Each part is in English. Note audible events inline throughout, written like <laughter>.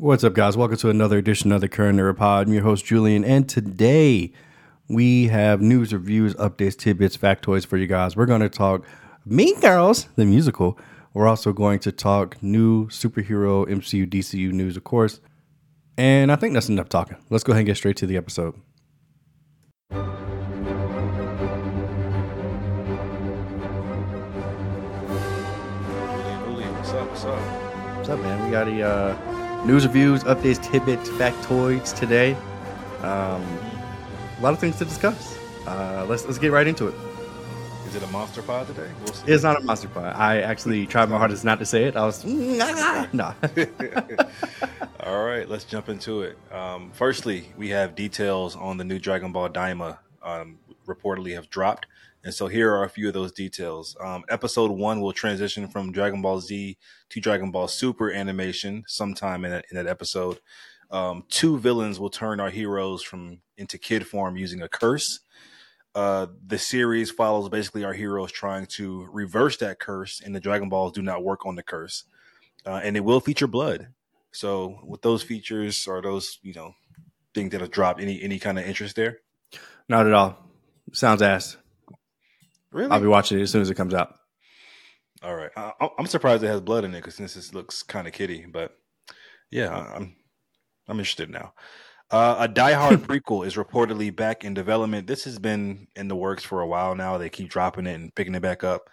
What's up, guys? Welcome to another edition of the Current Era Pod. I'm your host, Julian, and today we have news, reviews, updates, tidbits, factoids for you guys. We're going to talk Mean Girls, the musical. We're also going to talk new superhero MCU, DCU news, of course. And I think that's enough talking. Let's go ahead and get straight to the episode. What's up? What's up? What's up, man? We got a uh, news, reviews, updates, tidbits, factoids today. Um, a lot of things to discuss. Uh, let's let's get right into it. Is it a monster pod today? We'll see. It's not a monster pie. I actually tried my hardest not to say it. I was nah. <laughs> All right, let's jump into it. Um, firstly, we have details on the new Dragon Ball Daima um, reportedly have dropped. And so here are a few of those details. Um, episode one will transition from Dragon Ball Z to Dragon Ball Super animation sometime in that, in that episode. Um, two villains will turn our heroes from into kid form using a curse. Uh, the series follows basically our heroes trying to reverse that curse, and the Dragon Balls do not work on the curse. Uh, and it will feature blood. So with those features or those, you know, things that have dropped, any any kind of interest there? Not at all. Sounds ass. Really? I'll be watching it as soon as it comes out. All right. I, I- I'm surprised it has blood in it because this is, looks kind of kitty, but yeah, I- I'm I'm interested now. Uh, a Die Hard <laughs> prequel is reportedly back in development. This has been in the works for a while now. They keep dropping it and picking it back up.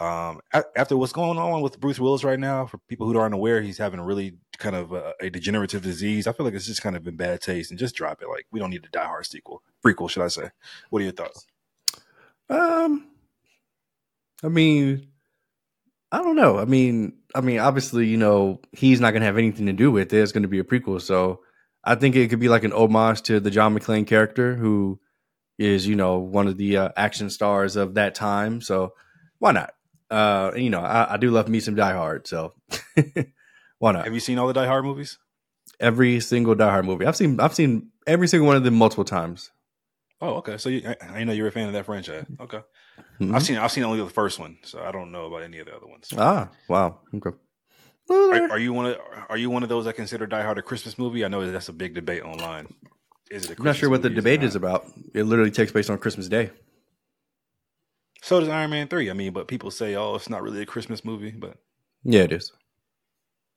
Um, after what's going on with Bruce Willis right now, for people who aren't aware, he's having a really kind of a, a degenerative disease. I feel like it's just kind of in bad taste, and just drop it. Like we don't need a Die Hard sequel, prequel, should I say? What are your thoughts? Um, I mean, I don't know. I mean, I mean, obviously, you know, he's not going to have anything to do with it. It's going to be a prequel, so I think it could be like an homage to the John McClane character, who is, you know, one of the uh, action stars of that time. So why not? Uh, you know, I, I do love me some Die Hard, so <laughs> why not? Have you seen all the Die Hard movies? Every single Die Hard movie I've seen, I've seen every single one of them multiple times. Oh, okay. So you, I, I know you're a fan of that franchise. Okay, Mhm. I've seen I've seen only the first one, so I don't know about any of the other ones. Ah, wow. Okay. Are, are you one of Are you one of those that consider Die Hard a Christmas movie? I know that's a big debate online. Is it? A I'm not sure what the Christmas debate is about. It literally takes place on Christmas Day. So does Iron Man three. I mean, but people say, "Oh, it's not really a Christmas movie." But Yeah, it is.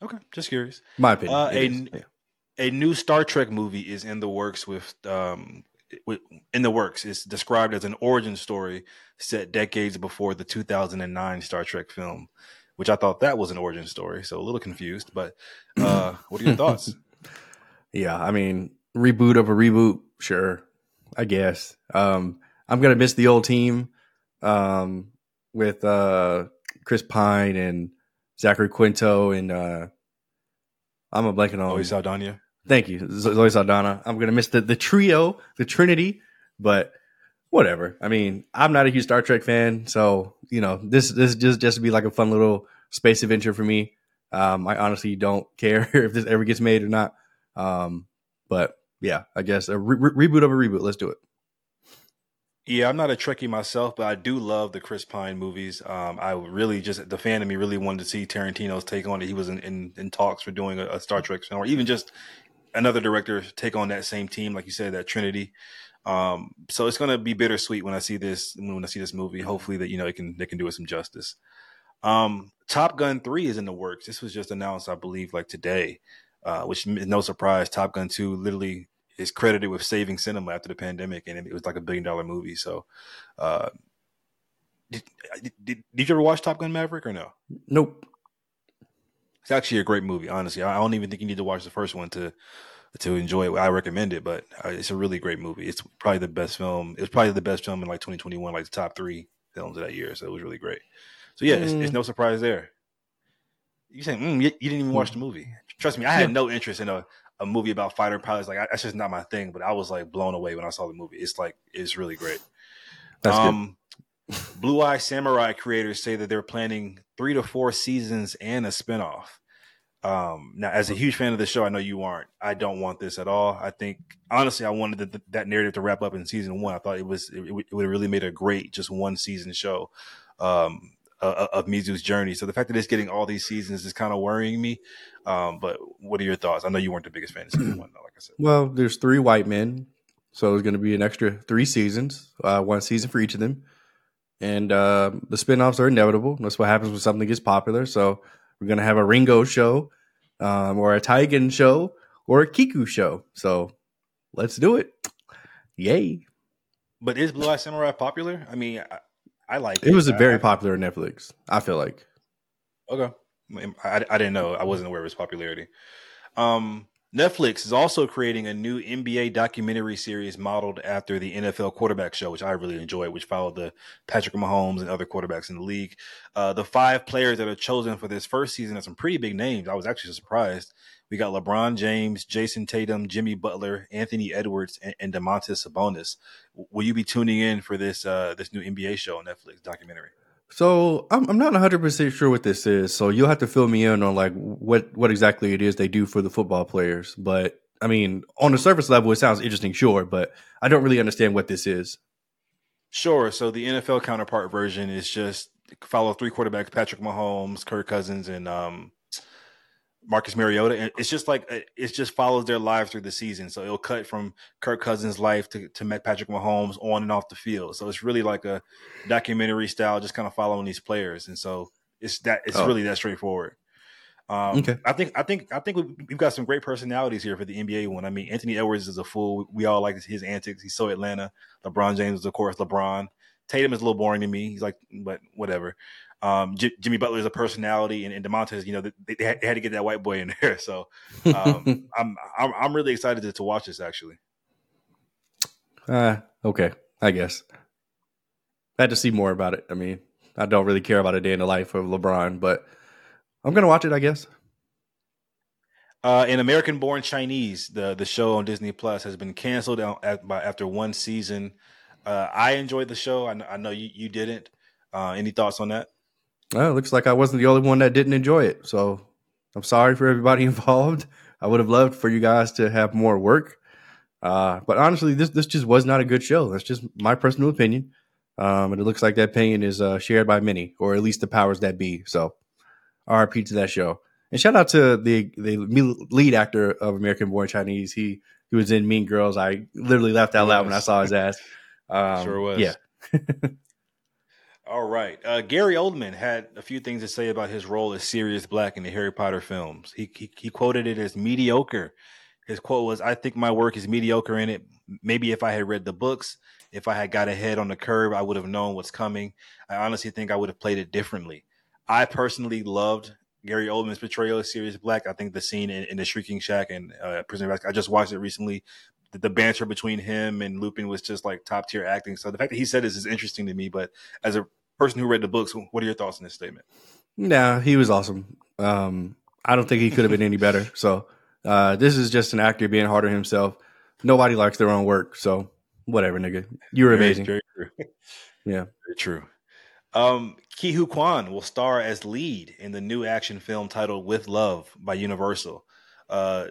okay, just curious. My opinion. Uh, a. Yeah. a new Star Trek movie is in the works with um with, in the works. It's described as an origin story set decades before the 2009 Star Trek film, which I thought that was an origin story. So a little confused, but uh, <laughs> what are your thoughts? Yeah, I mean, reboot of a reboot, sure, I guess. Um, I'm gonna miss the old team um, with uh, Chris Pine and Zachary Quinto and uh, I'm a blanking on. Zoe Saldana. Thank you, Zo- Zoe Saldana. I'm gonna miss the the trio, the Trinity, but whatever. I mean, I'm not a huge Star Trek fan, so you know, this this just just to be like a fun little space adventure for me. Um, I honestly don't <laughs> care if this ever gets made or not. Um, but yeah, I guess a re- re- reboot of a reboot. Let's do it. Yeah, I'm not a Trekkie myself, but I do love the Chris Pine movies. Um, I really just the fan of me really wanted to see Tarantino's take on it. He was in, in, in talks for doing a, a Star Trek film, or even just another director take on that same team, like you said, that Trinity. Um, so it's gonna be bittersweet when I see this when I see this movie. Hopefully that you know it can they can do it some justice. Um, Top Gun three is in the works. This was just announced, I believe, like today, uh, which is no surprise. Top Gun two literally is credited with saving cinema after the pandemic, and it, was like a billion dollar movie. So, uh, did, did, did you ever watch Top Gun Maverick or no? Nope. It's actually a great movie, honestly. I don't even think you need to watch the first one to to enjoy it. I recommend it, but uh, it's a really great movie. It's probably the best film. It's probably the best film in like 2021, like the top three films of that year. So it was really great. So yeah, it's, it's Mm. no surprise there. You saying mm, you, you didn't even watch the movie? Trust me, I had no interest in a, a movie about fighter pilots. Like I, that's just not my thing. But I was like blown away when I saw the movie. It's like it's really great. That's good. um, Blue Eye Samurai creators say that they're planning three to four seasons and a spinoff. Um, now, as a huge fan of the show, I know you aren't. I don't want this at all. I think honestly, I wanted the, that narrative to wrap up in season one. I thought it was it, would- it would have really made a great just one season show. Um, uh, of Mizu's journey. So the fact that it's getting all these seasons is kind of worrying me. Um, but what are your thoughts? I know you weren't the biggest fan of season <clears throat> one, though, like I said. Well, there's three white men, so there's going to be an extra three seasons, uh, one season for each of them. And uh, the spinoffs are inevitable. That's what happens when something gets popular. So we're going to have a Ringo show, um, or a Taigen show, or a Kiku show. So let's do it. Yay. But is Blue Eye Samurai popular? I mean, I, I like it. It was a very I, popular on Netflix, I feel like. Okay. I, I didn't know. I wasn't aware of its popularity. Um, Netflix is also creating a new NBA documentary series modeled after the NFL quarterback show, which I really enjoyed, which followed the Patrick Mahomes and other quarterbacks in the league. Uh, the five players that are chosen for this first season are some pretty big names. I was actually surprised. We got LeBron James, Jayson Tatum, Jimmy Butler, Anthony Edwards, and, and Domantas Sabonis. Will you be tuning in for this uh, this new NBA show on Netflix documentary? So I'm I'm not 100 percent sure what this is. So you'll have to fill me in on like what what exactly it is they do for the football players. But I mean, on the surface level, it sounds interesting, sure, but I don't really understand what this is. Sure. So the NFL counterpart version is just follow three quarterbacks: Patrick Mahomes, Kirk Cousins, and um, Marcus Mariota, and it's just like uh, it just follows their lives through the season. So it'll cut from Kirk Cousins' life to to Patrick Mahomes on and off the field. So it's really like a documentary style, just kind of following these players. And so it's that it's oh. really that straightforward. Um, okay. I think I think I think we've got some great personalities here for the NBA one. I mean, Anthony Edwards is a fool. We all like his antics. He's so Atlanta. LeBron James is of course LeBron. Tatum is a little boring to me. He's like, but whatever. Um, J- Jimmy Butler is a personality, and, and Domantas, you know, they, they, had, they, had, to get that white boy in <laughs> there. So um, <laughs> I'm, I'm I'm really excited to, to watch this. Actually. Uh, okay, I guess. I had to see more about it. I mean, I don't really care about a day in the life of LeBron, but I'm gonna watch it. I guess. Uh, in American Born Chinese, the the show on Disney Plus has been canceled by after one season. Uh, I enjoyed the show. I, I know you, you didn't. Uh, any thoughts on that? Well, it looks like I wasn't the only one that didn't enjoy it. So I'm sorry for everybody <laughs> involved. I would have loved for you guys to have more work. Uh, but honestly, this this just was not a good show. That's just my personal opinion. Um, and it looks like that opinion is uh, shared by many, or at least the powers that be. So, RP to that show. And shout out to the the lead actor of American Born Chinese. He he was in Mean Girls. I literally laughed out loud when I saw his ass. <laughs> Um, sure was. Yeah. <laughs> All right. Uh, Gary Oldman had a few things to say about his role as Sirius Black in the Harry Potter films. He, he, he quoted it as mediocre. His quote was, "I think my work is mediocre in it. Maybe if I had read the books, if I had got ahead on the curve, I would have known what's coming. I honestly think I would have played it differently. I personally loved Gary Oldman's portrayal of Sirius Black. I think the scene in, in the Shrieking Shack and uh, Prisoner I just watched it recently. The, banter between him and Lupin was just like top tier acting. So the fact that he said this is interesting to me. But as a person who read the books, what are your thoughts on this statement? Nah, he was awesome. Um, I don't think he could have been any better. So uh, this is just an actor being hard on himself. Nobody likes their own work, so whatever, nigga. You were amazing. Very, very <laughs> yeah, very true. Um, Ke Huy Quan will star as lead in the new action film titled "With Love" by Universal. Uh,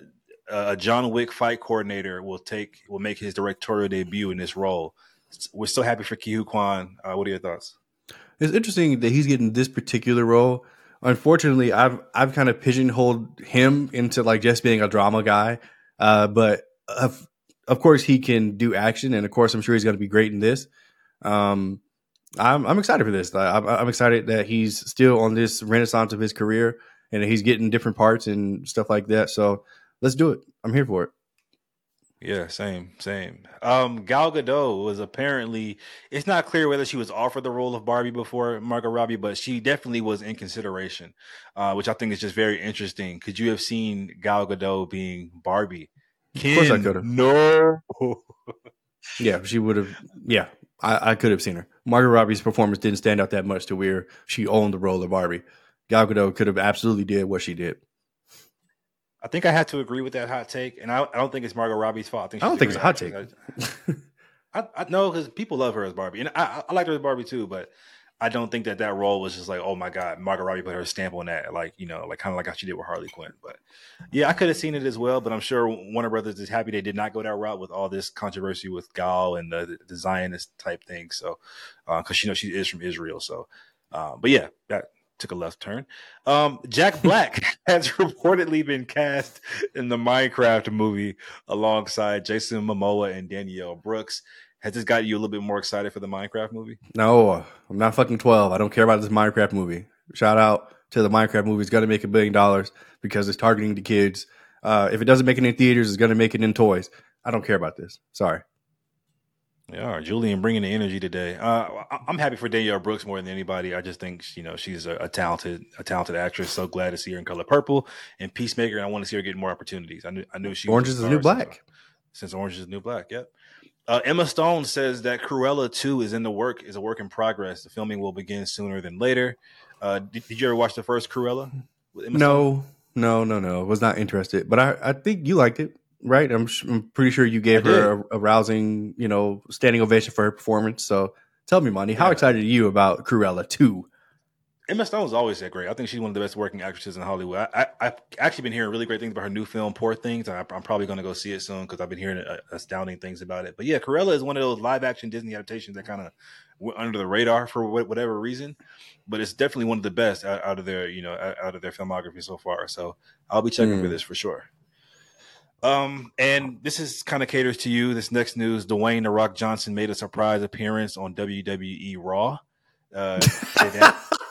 a John Wick fight coordinator will take will make his directorial debut in this role. We're so happy for Ke Huy Quan. Uh, what are your thoughts? It's interesting that he's getting this particular role. Unfortunately, I've I've kind of pigeonholed him into like just being a drama guy. Uh, but of, of course, he can do action, and of course, I'm sure he's going to be great in this. Um, I'm I'm excited for this. I'm, I'm excited that he's still on this renaissance of his career, and he's getting different parts and stuff like that. So let's do it. I'm here for it. Yeah, same, same. Um, Gal Gadot was apparently. It's not clear whether she was offered the role of Barbie before Margot Robbie, but she definitely was in consideration, uh, which I think is just very interesting. Could you have seen Gal Gadot being Barbie? Ken, of course, I could have. No. yeah, she would have. Yeah, I, I could have seen her. Margot Robbie's performance didn't stand out that much to where she owned the role of Barbie. Gal Gadot could have absolutely did what she did. I think I had to agree with that hot take, and I, I don't think it's Margot Robbie's fault. I, think I don't think it's a hot take. I, I know because people love her as Barbie, and I, I like her as Barbie too. But I don't think that that role was just like, oh my god, Margot Robbie put her stamp on that, like you know, like kind of like how she did with Harley Quinn. But yeah, I could have seen it as well. But I'm sure Warner Brothers is happy they did not go that route with all this controversy with Gal and the, the Zionist type thing. So because uh, you know she is from Israel, so Uh, but yeah, that took a left turn. Um, Jack Black <laughs> has reportedly been cast in the Minecraft movie alongside Jason Momoa and Danielle Brooks. Has this got you a little bit more excited for the Minecraft movie? No, I'm not fucking 12. I don't care about this Minecraft movie. Shout out to the Minecraft movie. It's going to make a billion dollars because it's targeting the kids. Uh, if it doesn't make it in theaters, it's going to make it in toys. I don't care about this. Sorry. Yeah, Julian bringing the energy today. Uh, I'm happy for Danielle Brooks more than anybody. I just think you know she's a, a, talented, a talented actress. So glad to see her in Color Purple and Peacemaker. And I want to see her get more opportunities. I knew, I knew she. Orange is the new black. Since, since Orange is the new black. Yep. Uh, Emma Stone says that Cruella 2 is in the work, is a work in progress. The filming will begin sooner than later. Uh, did, did, you ever watch the first Cruella? no, no, no, no. Was not interested, but I, I think you liked it, right? I'm, I'm pretty sure you gave her a, a, rousing, you know, standing ovation for her performance. So tell me, Monty, how yeah. excited are you about Cruella 2? Emma Stone's always that great. I think she's one of the best working actresses in Hollywood. I, have actually been hearing really great things about her new film, Poor Things. I, am probably going to go see it soon because I've been hearing uh, astounding things about it. But yeah, Cruella is one of those live action Disney adaptations that kind of went under the radar for whatever reason. But it's definitely one of the best out, out of their, you know, out of their filmography so far. So I'll be checking mm. for this for sure. Um, and this is kind of caters to you. This next news: Dwayne the Rock Johnson made a surprise appearance on WWE Raw. Uh, <laughs>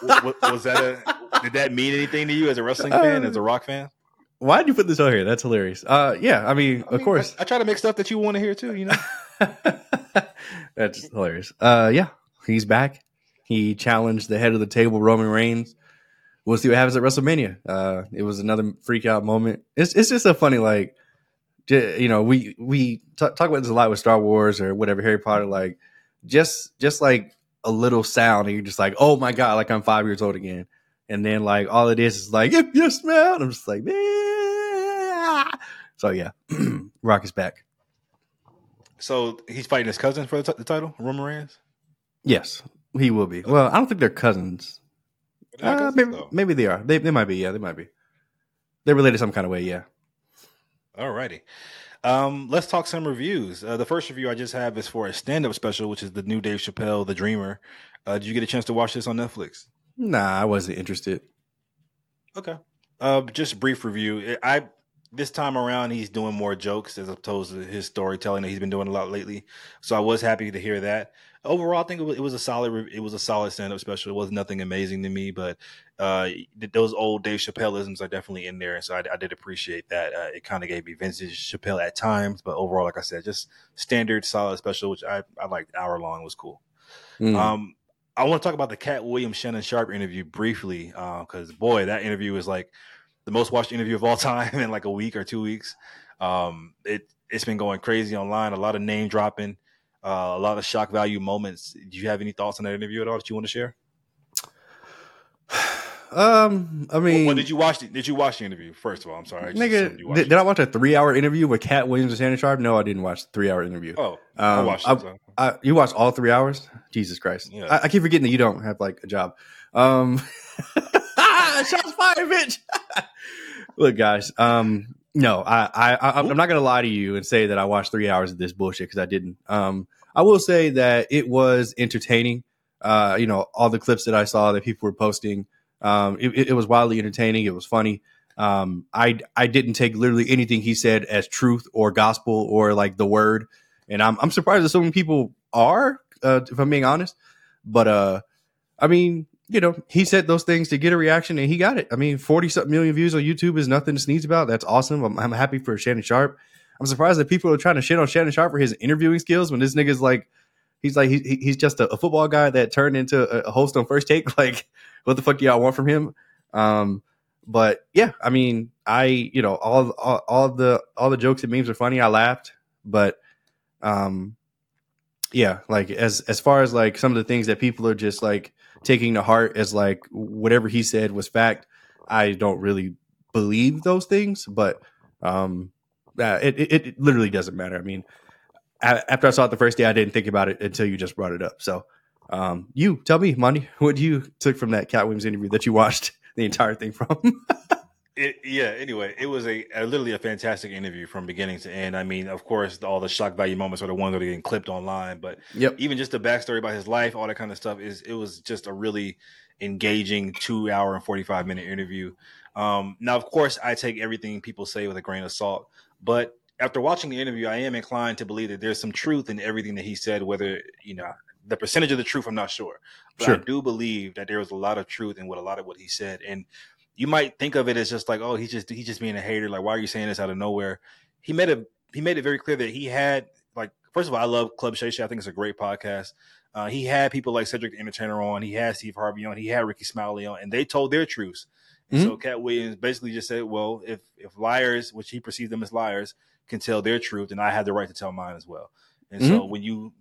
was that a? Did that mean anything to you as a wrestling fan, uh, as a rock fan? Why did you put this on here? That's hilarious. Uh, yeah, I mean, I of course. I, I, try to make stuff that you want to hear too. You know, <laughs> that's hilarious. Uh, yeah, he's back. He challenged the head of the table, Roman Reigns. We'll see what happens at WrestleMania. Uh, it was another freak out moment. It's it's just a funny like, you know, we we talk, talk about this a lot with Star Wars or whatever Harry Potter. Like, just just like a little sound and you're just like, oh my God, like I'm five years old again. And then like all it is is like, if you smell, I'm just like, ah. so yeah, <clears throat> Rock is back. So he's fighting his cousin for the, t- the title, Reigns? Yes, he will be. Well, I don't think they're cousins. Uh, cousins maybe, maybe they are. They, they might be. Yeah, they might be. They're related some kind of way. Yeah. All righty. Um, let's talk some reviews. Uh, the first review I just have is for a stand-up special, which is the new Dave Chappelle, The Dreamer. Uh, did you get a chance to watch this on Netflix? Nah, I wasn't interested. Okay. Uh, just brief review. I this time around he's doing more jokes as opposed to his storytelling that he's been doing a lot lately. So I was happy to hear that overall, I think it was, it was a solid. It was a solid stand up special. It was nothing amazing to me, but uh, those old Dave Chappelleisms are definitely in there, and so I, I did appreciate that. Uh, it kind of gave me vintage Chappelle at times, but overall, like I said, just standard solid special, which I I liked. Hour long was cool. Mm. Um, I want to talk about the Katt Williams Shannon Sharpe interview briefly because uh, boy, that interview is like the most watched interview of all <laughs> time in like a week or two weeks. Um, it it's been going crazy online. A lot of name dropping uh, a lot of shock value moments. Do you have any thoughts on that interview at all that you want to share? <sighs> Um, I mean, well, did you watch? The, did you watch the interview? First of all, I'm sorry, I nigga. Did, did, I watch a three hour interview with Katt Williams and Shannon Sharpe? No, I didn't watch the three hour interview. Oh, um, I watched. It, so. I, you watched all three hours? Jesus Christ! Yeah. I, I, keep forgetting that you don't have like a job. Um, <laughs> <laughs> shots fired, bitch. <laughs> Look, guys. Um, no, I, I, I am not gonna lie to you and say that I watched three hours of this bullshit because I didn't. Um, I will say that it was entertaining. Uh, you know, all the clips that I saw that people were posting, um, it, it was wildly entertaining. It was funny. Um, I I didn't take literally anything he said as truth or gospel or like the word, and I'm I'm surprised that so many people are, uh, if I'm being honest. But uh, I mean, you know, he said those things to get a reaction, and he got it. I mean, forty something million views on YouTube is nothing to sneeze about. That's awesome. I'm, I'm happy for Shannon Sharpe. I'm surprised that people are trying to shit on Shannon Sharpe for his interviewing skills when this nigga's like, he's like, he, he's just a, a, football guy that turned into a, a, host on First Take. <laughs> Like, what the fuck do y'all want from him? Um, but yeah, I mean, I you know all, all all the all the jokes and memes are funny. I laughed, but um, yeah, like as as far as like some of the things that people are just like taking to heart as like whatever he said was fact. I don't really believe those things, but um, it, it, it literally doesn't matter. I mean, after I saw it the first day, I didn't think about it until you just brought it up. So, um, you tell me, Monty, <laughs> what you took from that Katt Williams interview that you watched the entire thing from? <laughs> It, yeah. Anyway, it was a, a, literally a fantastic interview from beginning to end. I mean, of course, all the shock value moments are the ones that are getting clipped online, but yep. even just the backstory about his life, all that kind of stuff is it was just a really engaging two hour and forty five minute interview. Um, now, of course, I take everything people say with a grain of salt, but after watching the interview, I am inclined to believe that there's some truth in everything that he said. Whether you know the percentage of the truth, I'm not sure, but sure. I do believe that there was a lot of truth in what a lot of what he said. And you might think of it as just like, oh, he's just he's just being a hater. Like, why are you saying this out of nowhere? He made a he made it very clear that he had like first of all, I love Club Shay Shay. I think it's a great podcast. Uh, he had people like Cedric the Entertainer on. He had Steve Harvey on. He had Rickey Smiley on, and they told their truths. Mm-hmm. So Katt Williams basically just said, "Well, if if liars, which he perceived them as liars, can tell their truth, then I have the right to tell mine as well." And mm-hmm. so when you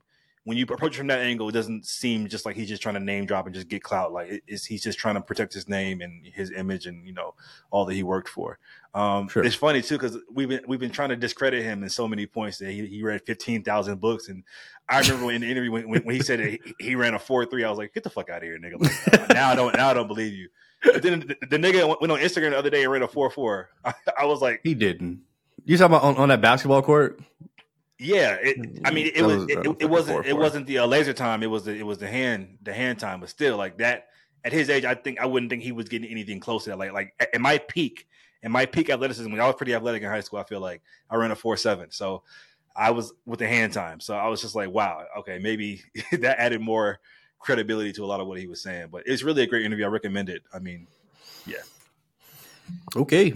when you approach from that angle, it doesn't seem just like he's just trying to name drop and just get clout. Like it's, he's just trying to protect his name and his image and you know all that he worked for. Um, sure. It's funny too because we've been we've been trying to discredit him in so many points that he, he read fifteen thousand books, and I remember in the interview when, when, when he said he, he, ran a four three, I was like, get the fuck out of here, nigga. Like, now I don't now I don't believe you. But then the, the, nigga went on Instagram the other day and ran a four four. I, <laughs> I was like, he didn't. You talking about on, on that basketball court? Yeah, it, I mean, it was, was it, it, wasn't it wasn't the uh, laser time. It was the it was the hand the hand time, but still like that at his age, I think I wouldn't think he was getting anything close to that. Like like at my peak, in my peak athleticism, when I was pretty athletic in high school, I feel like I ran a four seven. So I was with the hand time. So I was just like, wow, okay, maybe <laughs> that added more credibility to a lot of what he was saying. But it's really a great interview. I recommend it. I mean, yeah. Okay,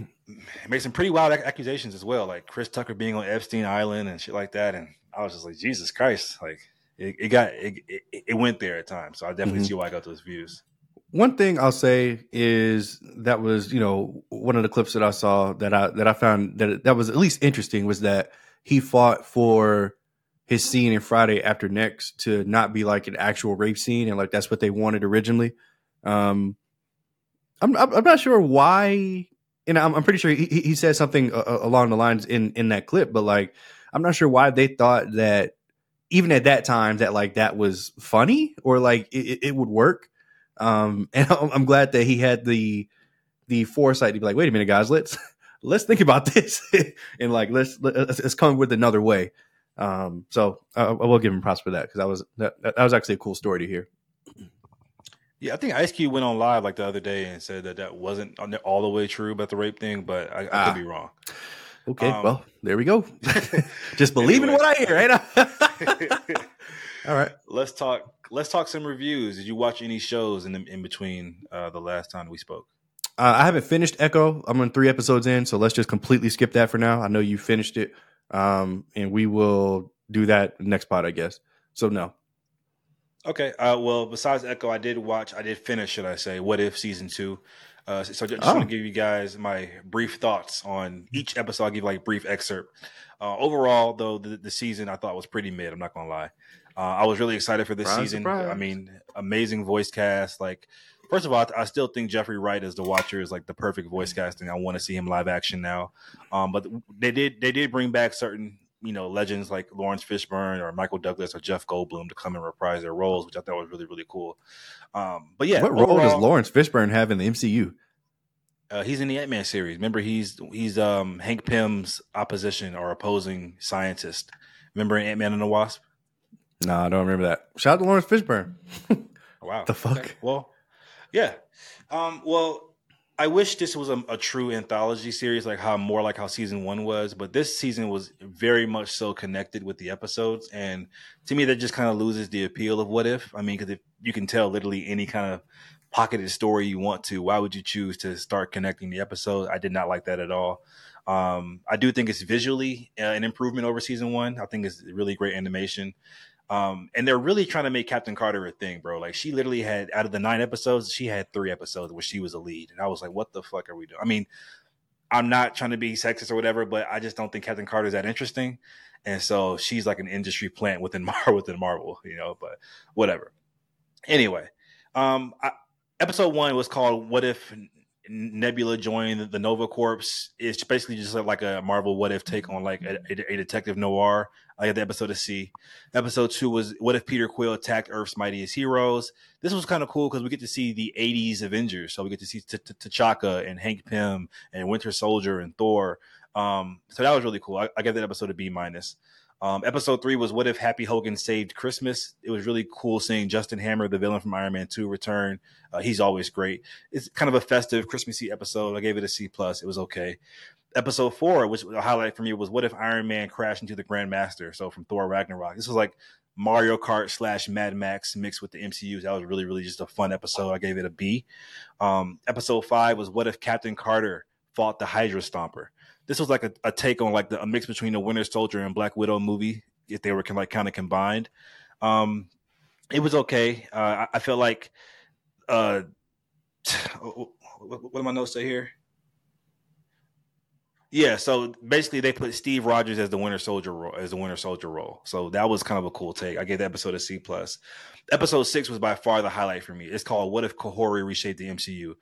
made some pretty wild accusations as well, like Chris Tucker being on Epstein Island and shit like that. And I was just like, Jesus Christ, like it, it got it, it, it, went there at times. So I definitely mm-hmm. see why I got those views. One thing I'll say is that was you know one of the clips that I saw that I that I found that that was at least interesting was that he fought for his scene in Friday After Next to not be like an actual rape scene and like that's what they wanted originally. Um, I'm I'm not sure why and I'm, I'm pretty sure he, he said something uh, uh, along the lines in in that clip, but like I'm not sure why they thought that even at that time that like that was funny or like it, it would work. Um, <laughs> and I'm glad that he had the the foresight to be like, wait a minute, guys, let's <laughs> let's think about this <laughs> and like let's let's, come with another way. Um, so I, I will give him props for that because that was that, that was actually a cool story to hear. Yeah, I think Ice Cube went on live like the other day and said that that wasn't all the way true about the rape thing, but I, I ah. could be wrong. Okay, um, well, there we go. <laughs> Just believe anyway. in what I hear, right? <laughs> <laughs> all right, let's talk. Let's talk some reviews. Did you watch any shows in the, in between uh, the last time we spoke? Uh, I haven't finished Echo. I'm on three episodes in, so let's just completely skip that for now. I know you finished it, um, and we will do that next pod, I guess. So no, Okay. Uh, well, besides Echo, I did watch. I did finish, should I say? What if season two? Uh, so I just oh. want to give you guys my brief thoughts on each episode. I'll give like brief excerpt. Uh, overall, though, the, the, season I thought was pretty mid. I'm not gonna lie. Uh, I was really excited for this surprise, season. Surprise. I mean, amazing voice cast. Like, first of all, I still think Jeffrey Wright as the Watcher is like the perfect voice casting. I want to see him live action now. Um, but they did they did bring back certain you know legends like Laurence Fishburne or Michael Douglas or Jeff Goldblum to come and reprise their roles, which I thought was really really cool. Um, but yeah, what role does Laurence Fishburne have in the MCU? Uh, he's in the Ant Man series. Remember, he's he's um, Hank Pym's opposition or opposing scientist. Remember Ant Man and the Wasp? No, I don't remember that. Shout out to Laurence Fishburne. <laughs> wow, the fuck? Okay. Well, yeah. Um, well, I wish this was a, a, true anthology series, like how more like how season one was. But this season was very much so connected with the episodes, and to me, that just kind of loses the appeal of what if. I mean, because if you can tell literally any kind of pocketed story you want to, why would you choose to start connecting the episodes? I did not like that at all. Um, I do think it's visually uh, an improvement over season one. I think it's really great animation. Um, and they're really trying to make Captain Carter a thing, bro. Like she literally had out of the nine episodes, she had three episodes where she was a lead, and I was like, "What the fuck are we doing?" I mean, I'm not trying to be sexist or whatever, but I just don't think Captain Carter is that interesting, and so she's like an industry plant within <laughs> Mar within Marvel, you know. But whatever. Anyway, um, I, episode one was called "What If Nebula joining the Nova Corps. It's basically just like a Marvel what if take on like a, a detective noir. I had the episode to see. Episode two was what if Peter Quill attacked Earth's mightiest heroes. This was kind of cool because we get to see the '80s Avengers. So we get to see T'Chaka and Hank Pym and Winter Soldier and Thor. Um, so that was really cool. I, I gave that episode a B minus. Um, episode three was What If Happy Hogan Saved Christmas? It was really cool seeing Justin Hammer, the villain from Iron Man 2, return. Uh, he's always great. It's kind of a festive, Christmassy episode. I gave it a C plus. It was okay. Episode four, which a highlight for me, was What If Iron Man crashed into the Grandmaster? So from Thor Ragnarok. This was like Mario Kart slash Mad Max mixed with the MCU. That was really, really just a fun episode. I gave it a B. Um, episode five was What If Captain Carter fought the Hydra Stomper? This was like a, a take on like the, a mix between the Winter Soldier and Black Widow movie if they were can like kind of combined. Um, it was okay. Uh, I, I felt like uh, what, what do my notes say here? Yeah, so basically they put Steve Rogers as the Winter Soldier role, as the Winter Soldier role. So that was kind of a cool take. I gave the episode a C plus. Episode six was by far the highlight for me. It's called "What If Kahhori Reshaped the MCU,"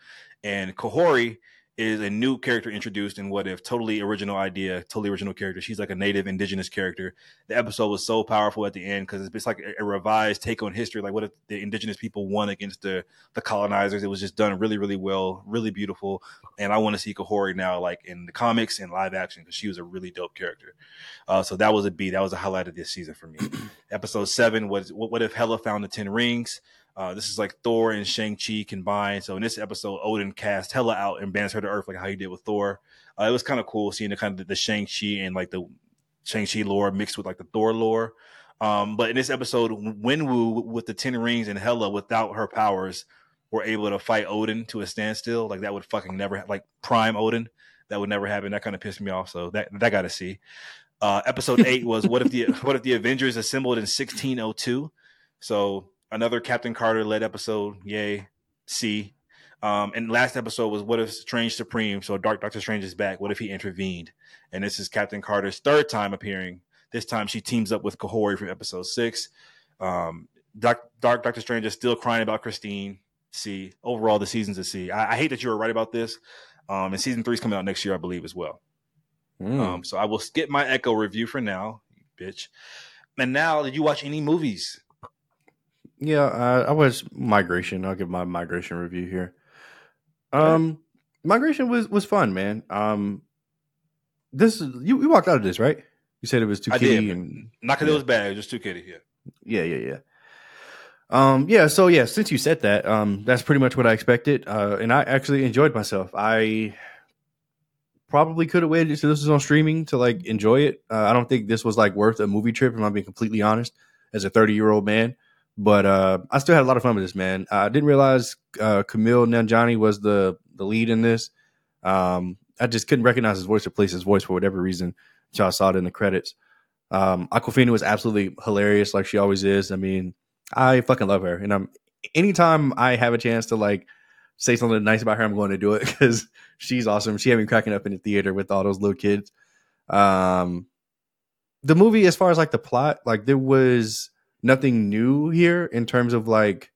and Kahhori is a new character introduced in What If, totally original idea, totally original character. She's like a native indigenous character. The episode was so powerful at the end because it's, it's, like a, a, revised take on history. Like, what if the indigenous people won against the the colonizers? It was just done really, really well, really beautiful. And I want to see Kahhori now, like in the comics and live action, because she was a really dope character. Uh, so that was a B. That was a highlight of this season for me. <clears throat> episode seven was what, what if Hela found the Ten Rings? Uh, this is like Thor and Shang Chi combined. So in this episode, Odin cast Hela out and bans her to Earth, like how he did with Thor. Uh, it was kind of cool seeing the kind of the, the Shang Chi and like the Shang Chi lore mixed with like the Thor lore. Um, but in this episode, Wenwu with the Ten Rings and Hela without her powers were able to fight Odin to a standstill. Like that would fucking never like prime Odin. That would never happen. That kind of pissed me off. So that that got to see. Uh, episode eight was what if the <laughs> what if the Avengers assembled in 1602? So another Captain Carter led episode. Yay, C. Um, and last episode was what if Strange Supreme? So Dark Doctor Strange is back. What if he intervened? And this is Captain Carter's third time appearing. This time she teams up with Kahhori from episode six. Um, Dark, Dark Doctor Strange is still crying about Christine. C. Overall, the season's a C. I, I hate that you were right about this. Um, and season three is coming out next year, I believe, as well. Mm. Um, so I will skip my Echo review for now, bitch. And now, did you watch any movies? Yeah, uh, I was migration. I'll give my migration review here. Um, migration was was fun, man. Um, this is you, you walked out of this right? You said it was too I kitty did, and not because yeah. it was bad, it was just too kitty. Yeah, yeah, yeah, yeah. Um, yeah. So yeah, since you said that, um, that's pretty much what I expected. Uh, and I actually enjoyed myself. I probably could have waited so this was on streaming to like enjoy it. Uh, I don't think this was like worth a movie trip. If I'm being completely honest, as a 30 year old man. But uh, I still had a lot of fun with this, man. I didn't realize uh, Kumail Nanjiani was the the lead in this. Um, I just couldn't recognize his voice or place his voice for whatever reason. Y'all saw it in the credits. Um, Awkwafina was absolutely hilarious, like she always is. I mean, I fucking love her, and I'm anytime I have a chance to like say something nice about her, I'm going to do it <laughs> because she's awesome. She had me cracking up in the theater with all those little kids. Um, the movie, as far as like the plot, like there was nothing new here in terms of like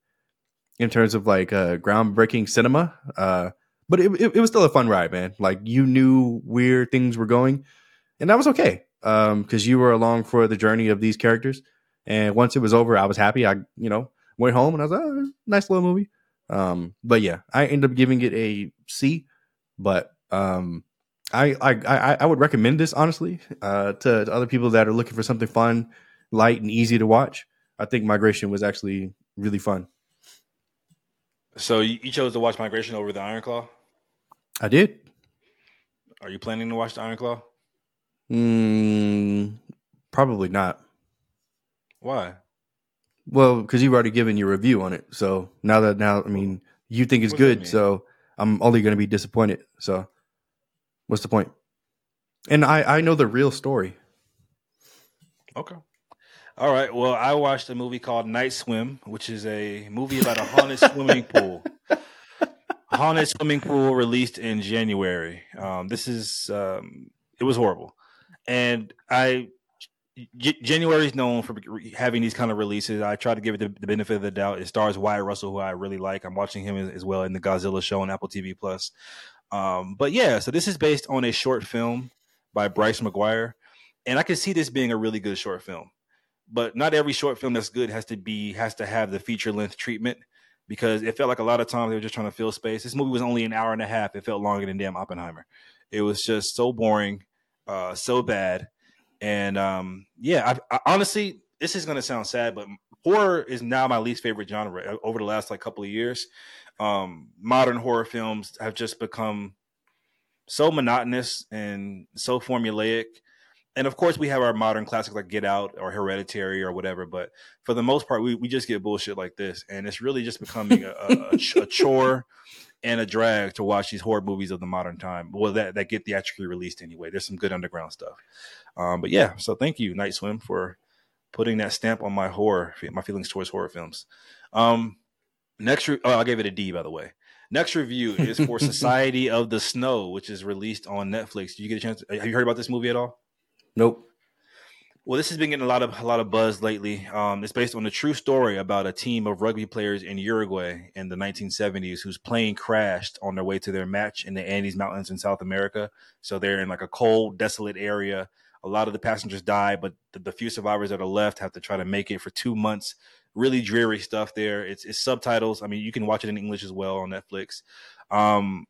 in terms of like uh groundbreaking cinema. Uh but it, it, it, was still a fun ride man. Like you knew where things were going and that was okay um because you were along for the journey of these characters. And once it was over i was happy. I you know went home and i was like oh, nice little movie. Um but yeah i ended up giving it a c but um I, I I I would recommend this honestly uh, to, to other people that are looking for something fun, light, and easy to watch. I think Migration was actually really fun. So you chose to watch Migration over the Iron Claw? I did. Are you planning to watch the Iron Claw? Mm, probably not. Why? Well, because you've already given your review on it. So now that now, I mean, you think it's good. So I'm only going to be disappointed. So what's the point? And I I know the real story. Okay. All right. Well, I watched a movie called Night Swim, which is a movie about a haunted swimming pool. Haunted swimming pool released in January. Um, this is um, it was horrible, and I J- January is known for having these kind of releases. I try to give it the, the, benefit of the doubt. It stars Wyatt Russell, who I really like. I'm watching him as, as well in the Godzilla show on Apple TV Plus. Um, but yeah, so this is based on a short film by Bryce McGuire, and I can see this being a really good short film. But not every short film that's good has to be has to have the feature length treatment because it felt like a lot of times they were just trying to fill space. This movie was only an hour and a half. It felt longer than damn Oppenheimer. It was just so boring, uh, so bad, and um, yeah, I, I, honestly, this is gonna sound sad, but horror is now my least favorite genre uh, over the last like couple of years um, modern horror films have just become so monotonous and so formulaic. And of course, we have our modern classics like Get Out or Hereditary or whatever. But for the most part, we, we just get bullshit like this. And it's really just becoming a, a, a chore and a drag to watch these horror movies of the modern time. Well, that, that get theatrically released anyway. There's some good underground stuff. Um, but yeah, so thank you, Night Swim, for putting that stamp on my horror, my feelings towards horror films. Um, Next, re- oh, I gave it a D by the way. Next review is for <laughs> Society of the Snow, which is released on Netflix. Did you get a chance? To, have you heard about this movie at all? Nope. Well, this has been getting a lot of a lot of buzz lately. Um, it's based on a true story about a team of rugby players in Uruguay in the 1970s whose plane crashed on their way to their match in the Andes Mountains in South America. So they're in like a cold, desolate area. A lot of the passengers die, but the, the few survivors that are left have to try to make it for two months really dreary stuff there. It's, it's subtitles. I mean, you can watch it in English as well on Netflix. Um,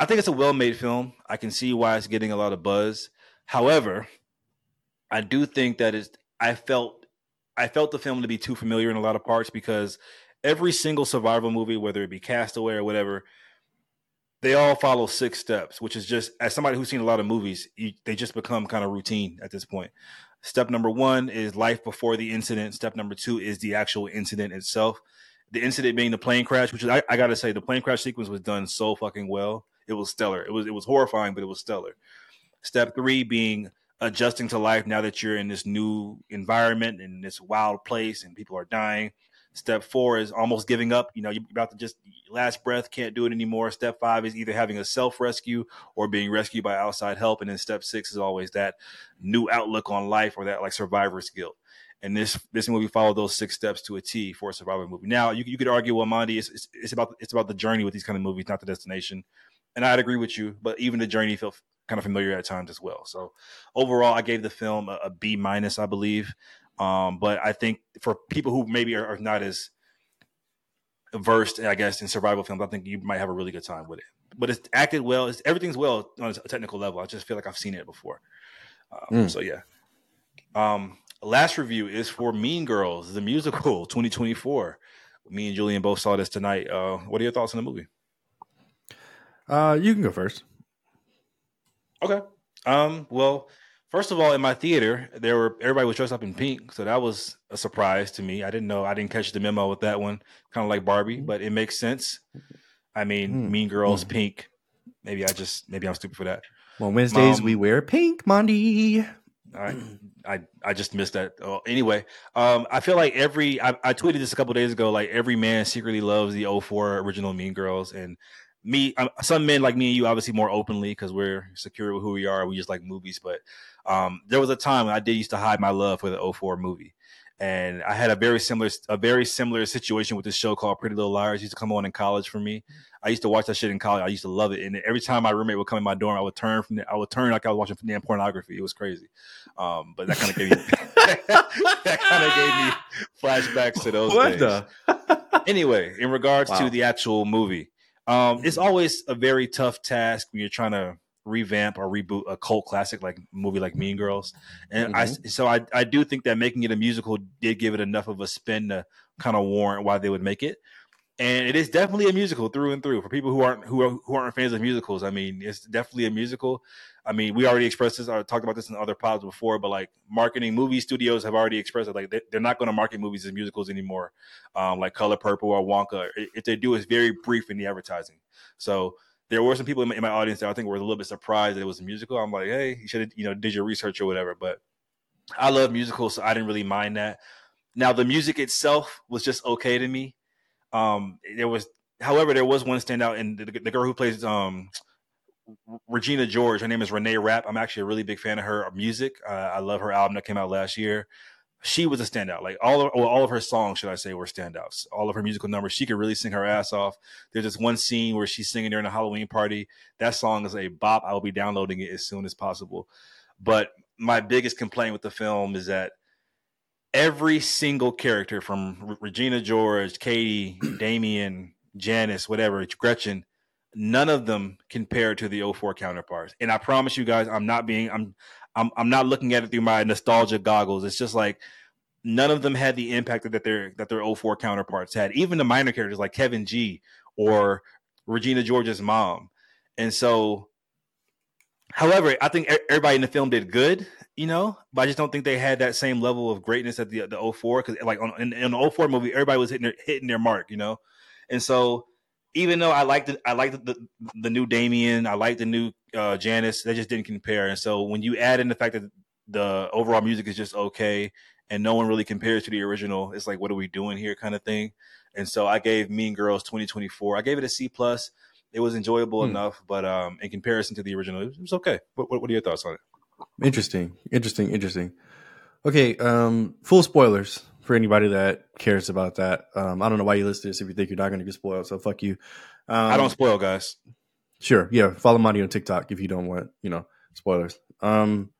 I think it's a well made film. I can see why it's getting a lot of buzz. However, I do think that it's. I felt I felt the film to be too familiar in a lot of parts because every single survival movie, whether it be Castaway or whatever, they all follow six steps, which is just as somebody who's seen a lot of movies, you, they just become kind of routine at this point. Step number one is life before the incident. Step number two is the actual incident itself. The incident being the plane crash, which is I, I gotta say, the plane crash sequence was done so fucking well. It was stellar. It was it was horrifying, but it was stellar. Step three being adjusting to life now that you're in this new environment in this wild place and people are dying. Step four is almost giving up. You know, you're about to just last breath, can't do it anymore. Step five is either having a self rescue or being rescued by outside help. And then step six is always that new outlook on life or that like survivor's guilt. And this this movie followed those six steps to a T for a survivor movie. Now you, you could argue, well, Monty, it's, it's, it's about it's about the journey with these kind of movies, not the destination. And I'd agree with you, but even the journey felt kind of familiar at times as well. So overall, I gave the film a, a B minus, I believe. Um, but I think for people who maybe are, are, not as versed, I guess, in survival films, I think you might have a really good time with it. But it's acted well. It's, everything's well on a technical level. I just feel like I've seen it before. Um, mm. So yeah. Um, last review is for Mean Girls, the musical <laughs> 2024. Me and Julian both saw this tonight. Uh, what are your thoughts on the movie? Uh, you can go first. Okay. Um, well, First of all, in my theater, there were everybody was dressed up in pink, so that was a surprise to me. I didn't know, I didn't catch the memo with that one. Kind of like Barbie, but it makes sense. I mean, mm. Mean Girls, mm. pink. Maybe I just maybe I'm stupid for that. Well, Wednesdays um, we wear pink, Monday. I, I I just missed that. Oh, anyway, um, I feel like every I, I tweeted this a couple days ago. Like every man secretly loves the 04 original Mean Girls, and me, some men like me and you, obviously more openly because we're secure with who we are. We just like movies, but um, there was a time when I did used to hide my love for the 04 movie. And I had a very similar, a very similar situation with this show called Pretty Little Liars. It used to come on in college for me. I used to watch that shit in college. I used to love it. And every time my roommate would come in my dorm, I would turn from, the, I would turn like I was watching damn pornography. It was crazy. Um, but that kind of gave me, <laughs> that kind of gave me <laughs> flashbacks to those what days. The? <laughs> anyway, in regards wow. to the actual movie, um, it's always a very tough task when you're trying to revamp or reboot a cult classic like movie like Mean Girls. And mm-hmm. I so I I do think that making it a musical did give it enough of a spin to kind of warrant why they would make it. And it is definitely a musical through and through for people who aren't who are, who aren't fans of musicals. I mean, it's definitely a musical. I mean, we already expressed this. I talked about this in other pods before, but like marketing movie studios have already expressed it. Like they, are not going to market movies as musicals anymore, um, like Color Purple or Wonka. If they do, it's very brief in the advertising. So there were some people in my, in my, audience that I think were a little bit surprised that it was a musical. I'm like, hey, you should have, you know, did your research or whatever. But I love musicals, so I didn't really mind that. Now the music itself was just okay to me. Um, there was, however, there was one standout, and the, the girl who plays um Regina George. Her name is Renee Rapp. I'm actually a really big fan of her music. Uh, I love her album that came out last year. She was a standout. Like all of well, all of her songs, should I say, were standouts. All of her musical numbers, she could really sing her ass off. There's this one scene where she's singing during a Halloween party. That song is a bop. I will be downloading it as soon as possible. But my biggest complaint with the film is that every single character from Regina George, Cady, <clears throat> Damien, Janice, whatever, Gretchen, none of them compare to the 04 counterparts. And I promise you guys, I'm not being I'm I'm I'm not looking at it through my nostalgia goggles. It's just like none of them had the impact that their that their 04 counterparts had. Even the minor characters like Kevin G or Regina George's mom. And so however, I think everybody in the film did good, you know, but I just don't think they had that same level of greatness at the the 04 cuz like on, in, in the 04 movie everybody was hitting their, hitting their mark, you know. And so even though I liked it, I liked the, the, the new Damien, I liked the new uh, Janice, they just didn't compare. And so when you add in the fact that the overall music is just okay and no one really compares to the original, it's like, what are we doing here, kind of thing. And so I gave Mean Girls 2024. I gave it a C plus. It was enjoyable hmm. enough, but um, in comparison to the original, it was okay. What, what, what are your thoughts on it? Interesting, interesting, interesting. Okay, um, full spoilers for anybody that cares about that. Um, I don't know why you list this if you think you're not going to get spoiled. So fuck you. Um, I don't spoil, guys. Sure, yeah. Follow Monty on TikTok if you don't want you know spoilers. Um,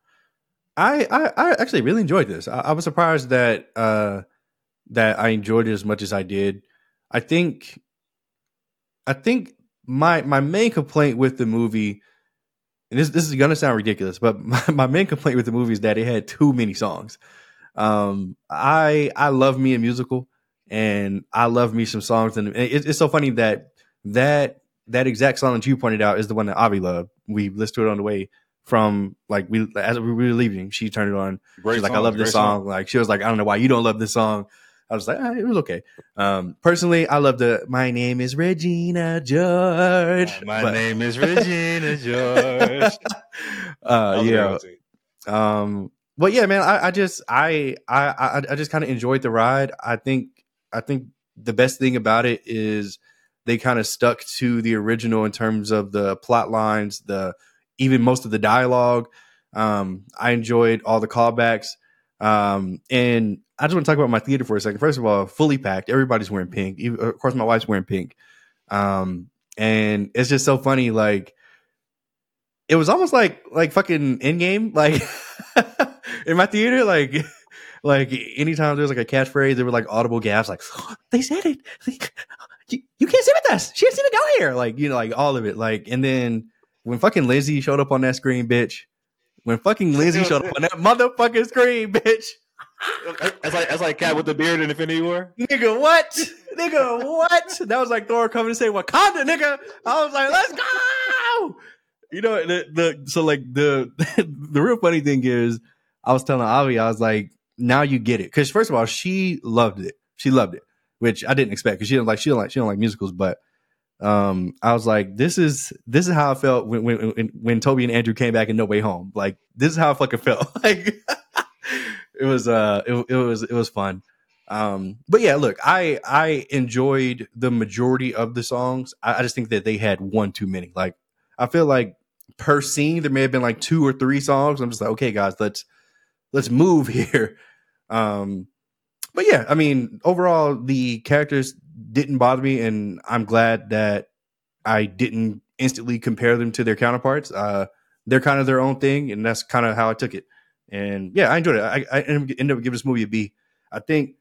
I I, I actually really enjoyed this. I, I was surprised that uh, that I enjoyed it as much as I did. I think I think my my main complaint with the movie, and this this is gonna sound ridiculous, but <laughs> my, my main complaint with the movie is that it had too many songs. Um, I I love me a musical, and I love me some songs, and it, it's so funny that that that exact song that you pointed out is the one that Avi loved. We listened to it on the way from like we as we were leaving. She turned it on. Great She's like, "I love this song. song." Like she was like, "I don't know why you don't love this song." I was like, ah, it was okay. Um, personally, I love the. My name is Regina George. my but, name is Regina George. <laughs> uh, yeah. Um, but yeah, man, I, I just I I I just kind of enjoyed the ride. I think I think the best thing about it is they kind of stuck to the original in terms of the plot lines, the even most of the dialogue. Um, I enjoyed all the callbacks. Um, and I just want to talk about my theater for a second. First of all, fully packed. Everybody's wearing pink. Even, of course, my wife's wearing pink. Um, and it's just so funny. Like, it was almost like like fucking Endgame. Like <laughs> in my theater, like <laughs> like anytime there was like a catchphrase, there were like audible gasps, like they said it. <laughs> You, you can't sit with us. She has to go here. Like you know, like all of it. Like and then when fucking Lizzie showed up on that screen, bitch. When fucking Lizzie showed up on that motherfucking screen, bitch. That's like that's like Cap with the beard in Infinity War. Nigga, what? nigga, what? That was like Thor coming to say Wakanda, nigga. I was like, let's go you know the, the so like the <laughs> the real funny thing is I was telling Avi I was like now you get it because first of all she loved it she loved it which I didn't expect because she don't like she don't like she don't like musicals but um I was like this is this is how I felt when when when Toby and Andrew came back in No Way Home like this is how I fucking felt <laughs> like it was uh it, it was it was fun. Um but yeah look I I enjoyed the majority of the songs. I, I just think that they had one too many. Like I feel like per scene there may have been like two or three songs. I'm just like okay guys let's let's move <laughs> here. Um but yeah i mean overall the characters didn't bother me and i'm glad that i didn't instantly compare them to their counterparts. Uh they're kind of their own thing and that's kind of how i took it and yeah i enjoyed it i, I ended up giving this movie a b i think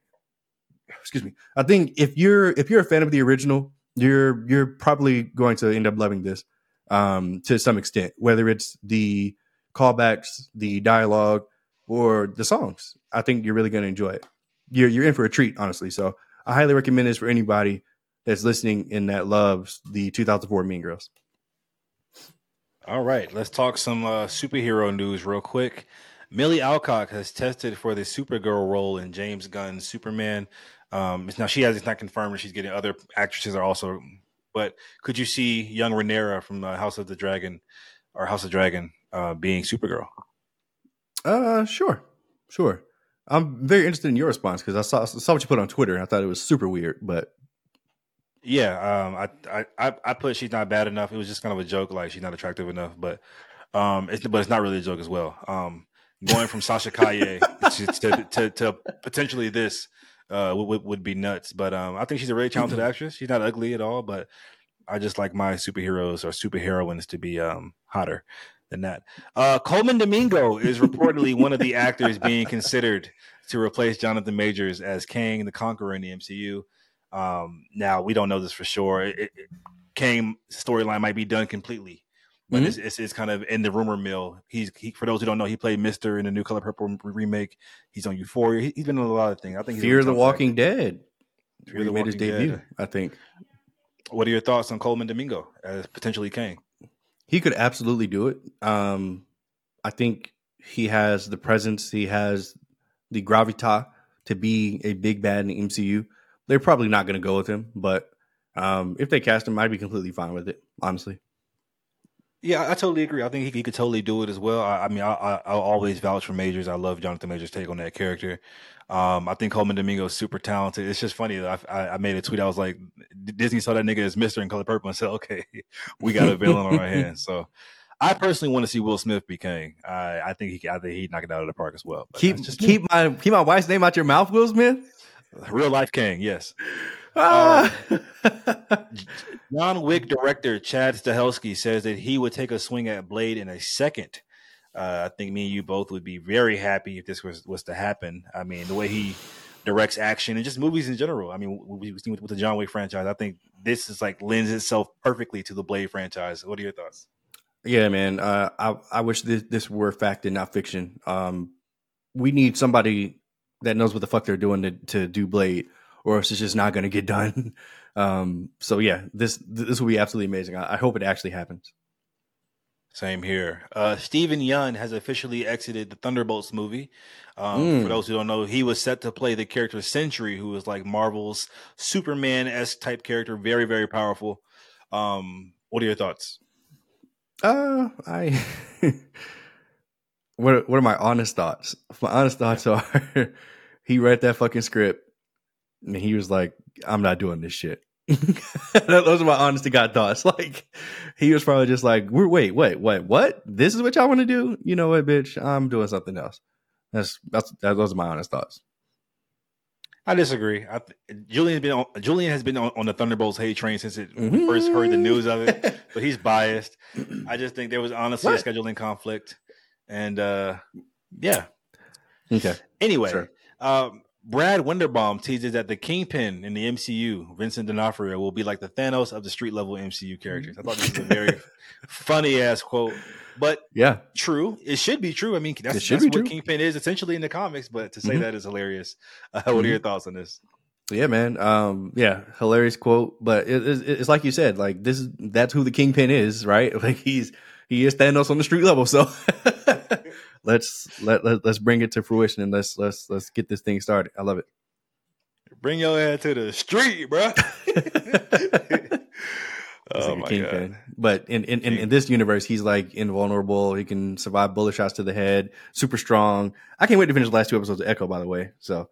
excuse me i think if you're if you're a fan of the original you're you're probably going to end up loving this um, to some extent, whether it's the callbacks, the dialogue, or the songs. I think you're really going to enjoy it. You're you're in for a treat, honestly. So I highly recommend this for anybody that's listening and that loves the 2004 Mean Girls. All right, let's talk some uh, superhero news real quick. Millie Alcock has tested for the Supergirl role in James Gunn's Superman. Um, now she has it's not confirmed she's getting other actresses are also but could you see young Rhaenyra from the House of the Dragon or House of Dragon uh, being Supergirl? Uh, sure, sure. I'm very interested in your response because I saw saw what you put on Twitter and I thought it was super weird, but Yeah, um, I, I I put she's not bad enough. It was just kind of a joke, like she's not attractive enough, but um, it's but it's not really a joke as well. Um, going from Sasha Calle <laughs> to, to, to, to potentially this uh would would be nuts. But um, I think she's a really talented actress. She's not ugly at all, but I just like my superheroes or superheroines to be um hotter than that. Uh, Colman Domingo is reportedly one of the actors being considered to replace Jonathan Majors as Kang the Conqueror in the MCU. Um, now we don't know this for sure. It, it, Kang storyline might be done completely, but mm-hmm. it's, it's, it's, kind of in the rumor mill. He's he, for those who don't know, he played Mister in the New Color Purple remake. He's on Euphoria. He, has been in a lot of things. I think Fear the Walking Dead. Fear the made his debut. Dead. I think. What are your thoughts on Colman Domingo as potentially Kang? He could absolutely do it. Um, I think he has the presence. He has the gravitas to be a big bad in the MCU. They're probably not going to go with him, but um, if they cast him, I'd be completely fine with it. Honestly. Yeah, I totally agree. I think he, he could totally do it as well. I, I mean, I, I, will always vouch for Majors. I love Jonathan Majors' take on that character. Um, I think Colman Domingo is super talented. It's just funny. that I, I, made a tweet. I was like, Disney saw that nigga as Mister in Color Purple and said, "Okay, <laughs> we got a villain on our <laughs> hands." So, I personally want to see Will Smith be king. I, I think he, I think he'd knock it out of the park as well. Keep keep my keep my wife's name out your mouth, Will Smith. Real life Kang, yes. Ah. Um, John Wick director Chad Stahelski says that he would take a swing at Blade in a second uh, I think me and you both would be very happy if this was was to happen. I mean, the way he directs action and just movies in general. I mean, we've seen with, with the John Wick franchise. I think this is like lends itself perfectly to the Blade franchise. What are your thoughts? Yeah, man. Uh, I I wish this this were fact and not fiction. Um, we need somebody that knows what the fuck they're doing to to do Blade, or else it's just not going to get done. <laughs> Um, so yeah, this this will be absolutely amazing. I, I hope it actually happens. Same here. Uh, Steven Yeun has officially exited the Thunderbolts movie. Um, mm. For those who don't know, he was set to play the character Sentry, who was like Marvel's Superman s type character, very very powerful. Um, what are your thoughts? Uh, I <laughs> what what are my honest thoughts? My honest thoughts are <laughs> he read that fucking script and he was like, "I'm not doing this shit." <laughs> Those are my honest to God thoughts. <laughs> Like he was probably just like, "Wait, wait, wait, what? This is what y'all want to do? You know what, bitch? I'm doing something else." That's that's that, those are my honest thoughts. I disagree. I, Julian has been on, Julian has been on, on the Thunderbolts hate train since it, mm-hmm. we first heard the news of it, <laughs> but he's biased. I just think there was honestly what? a scheduling conflict, and uh, yeah. Okay. Anyway, sure. Um, Brad Winderbaum teases that the Kingpin in the MCU, Vincent D'Onofrio, will be like the Thanos of the street level MCU characters. I thought this was a very <laughs> funny ass quote, but yeah, true. It should be true. I mean, that's, that's what true. Kingpin is essentially in the comics. But to say mm-hmm. that is hilarious. Uh, what mm-hmm. are your thoughts on this? Yeah, man. Um, yeah, hilarious quote. But it, it, it's like you said, like this is that's who the Kingpin is, right? <laughs> Like he's he is Thanos on the street level. So <laughs> let's let, let let's bring it to fruition and let's let's let's get this thing started. I love it. Bring your ass to the street, bro. <laughs> <laughs> oh my god! But in in, in in this universe, he's like invulnerable. He can survive bullet shots to the head. Super strong. I can't wait to finish the last two episodes of Echo. By the way, so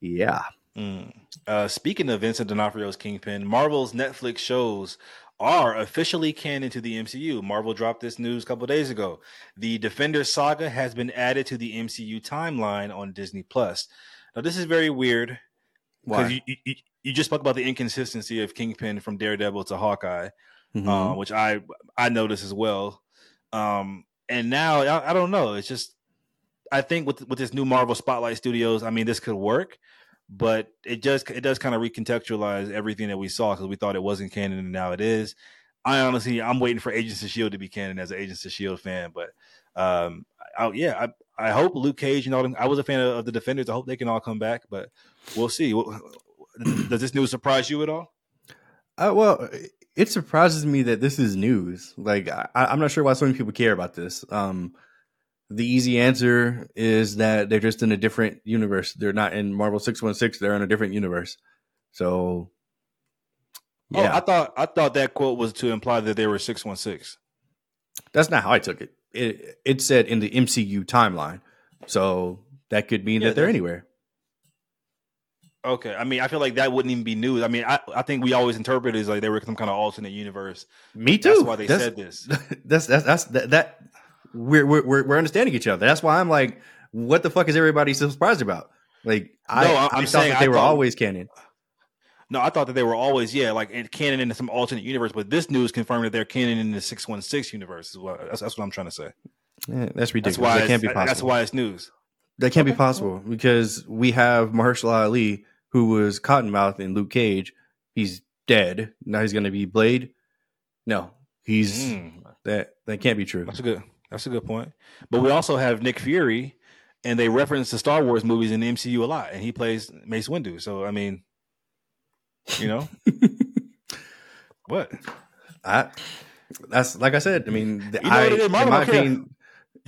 yeah. Mm. Uh, speaking of Vincent D'Onofrio's Kingpin, Marvel's Netflix shows are officially canon to the MCU. Marvel dropped this news a couple days ago. The Defender saga has been added to the MCU timeline on Disney Plus. Now, this is very weird because you, you, you, just spoke about the inconsistency of Kingpin from Daredevil to Hawkeye, mm-hmm. uh, which I I noticed as well. Um, and now I, I don't know. It's just I think with with this new Marvel Spotlight Studios, I mean, this could work but it just it does kind of recontextualize everything that we saw because we thought it wasn't canon and now it is. I honestly I'm waiting for Agents of Shield to be canon as an Agents of Shield fan, but um, I, yeah, I I hope Luke Cage and all them. I was a fan of, of the Defenders. I hope they can all come back, but we'll see. <clears throat> Does this news surprise you at all? Uh, well, it surprises me that this is news. Like I, am not sure why so many people care about this. Um, the easy answer is that they're just in a different universe. They're not in Marvel 616, they're in a different universe. So oh, yeah. Oh, I thought I thought that quote was to imply that they were 616. That's not how I took it. It it said in the MCU timeline. So that could mean yeah, that they're anywhere. Okay, I mean, I feel like that wouldn't even be news. I mean, I, I think we always interpret it as like they were some kind of alternate universe. Me too. That's why they That's- said this. <laughs> That's that's that's that, that we're, we're we're we're understanding each other. That's why I'm like, what the fuck is everybody so surprised about? Like, I, No, I- I I'm thought saying that they I were always canon. No, I thought that they were always yeah, like in canon in some alternate universe, but this news confirmed that they're canon in the six one six universe. Is what that's, that's what I'm trying to say. Yeah, that's That's ridiculous. why that can't be possible. That's why it's news. That can't be possible because we have Mahershala Ali, who was Cottonmouth in Luke Cage. He's dead. Now he's going to be Blade. No, he's Mm, that. That can't be true. that's good. That's a good point. But we also have Nick Fury, and they reference the Star Wars movies in the MCU a lot, and he plays Mace Windu. So I mean, you know <laughs> what? I, that's like I said. I mean, the, You know I, what it is? in Marvel my care. opinion,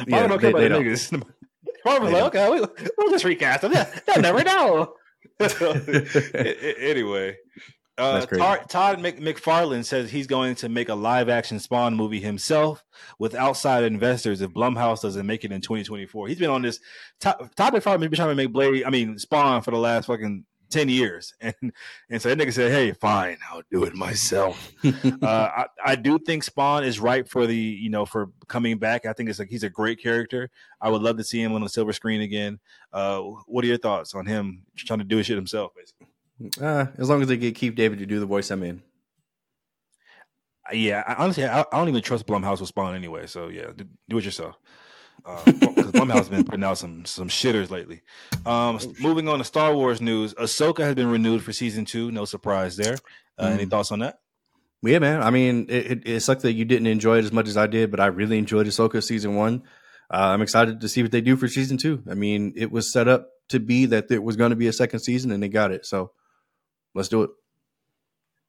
I don't they- they the don't. niggas. <laughs> Marvel's like, okay, we, we'll just recast them. Yeah, they'll never know. <laughs> Anyway, uh, Todd, Todd Mc, McFarlane says he's going to make a live action Spawn movie himself with outside investors if Blumhouse doesn't make it in 2024. He's been on this. Todd, Todd McFarlane's been trying to make Blade, I mean Spawn, for the last fucking 10 years, <laughs> and and so that nigga said, "Hey, fine, I'll do it myself." <laughs> uh, I, I do think Spawn is ripe for the you know for coming back. I think it's like he's a great character. I would love to see him on the silver screen again. Uh, what are your thoughts on him trying to do his shit himself? Basically, uh, as long as they get Keith David to do the voice, I'm in. Uh, yeah. I, honestly, I, I don't even trust Blumhouse with Spawn anyway. So yeah, do, do it yourself. Uh, <laughs> Blumhouse has been putting out some some shitters lately. Um, s- moving on to Star Wars news, Ahsoka has been renewed for season two. No surprise there. Uh, Any Mm. thoughts on that? Yeah, man. I mean, it, it, it sucked that you didn't enjoy it as much as I did, but I really enjoyed Ahsoka season one. Uh, I'm excited to see what they do for season two. I mean, it was set up to be that there was going to be a second season, and they got it. So let's do it.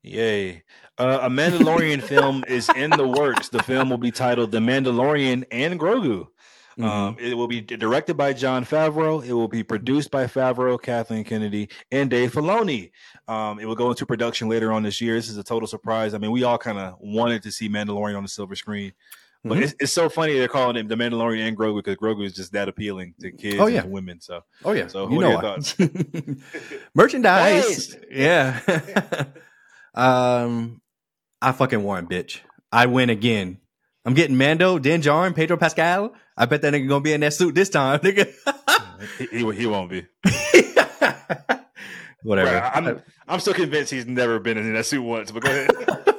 Yay. Uh, a Mandalorian <laughs> film is in the works. The film will be titled The Mandalorian and Grogu. Mm-hmm. Um, it will be directed by Jon Favreau. It will be produced by Favreau, Kathleen Kennedy, and Dave Filoni. Um, it will go into production later on this year. This is a total surprise. I mean, we all kind of wanted to see Mandalorian on the silver screen, but Mhm. it's, it's so funny they're calling him The Mandalorian and Grogu because Grogu is just that appealing to kids Oh, yeah. and women. So oh yeah. So you what know are your thoughts? <laughs> <laughs> Merchandise. Yeah. <laughs> um, I fucking won, bitch. I win again. I'm getting Mando, Din Djarin, Pedro Pascal. I bet that nigga gonna be in that suit this time, nigga. he, he, he won't be. Whatever. Bruh, I'm I'm still convinced he's never been in that suit once. But go ahead.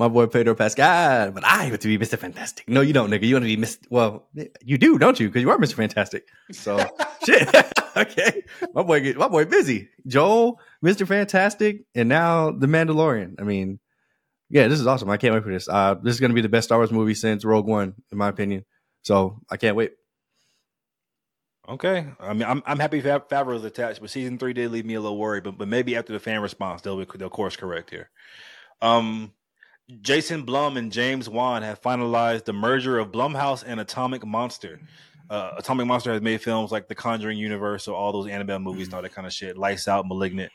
My boy Pedro Pascal, but I want to be Mr. Fantastic. No, you don't, nigga. You want to be Mr. Well, you do, don't you? Because you are Mr. Fantastic. So <laughs> shit. <laughs> okay, my boy, get, my boy, busy. Joel, Mr. Fantastic, and now the Mandalorian. I mean, yeah, this is awesome. I can't wait for this. Uh, this is going to be the best Star Wars movie since Rogue One, in my opinion. So I can't wait. Okay, I mean, I'm I'm happy Favreau's attached, but season three did leave me a little worried. But but maybe after the fan response, they'll they'll course correct here. Um, Jason Blum and James Wan have finalized the merger of Blumhouse and Atomic Monster. Uh, Atomic Monster has made films like The Conjuring universe, so all those Annabelle movies, and all that kind of shit. Lights Out, Malignant.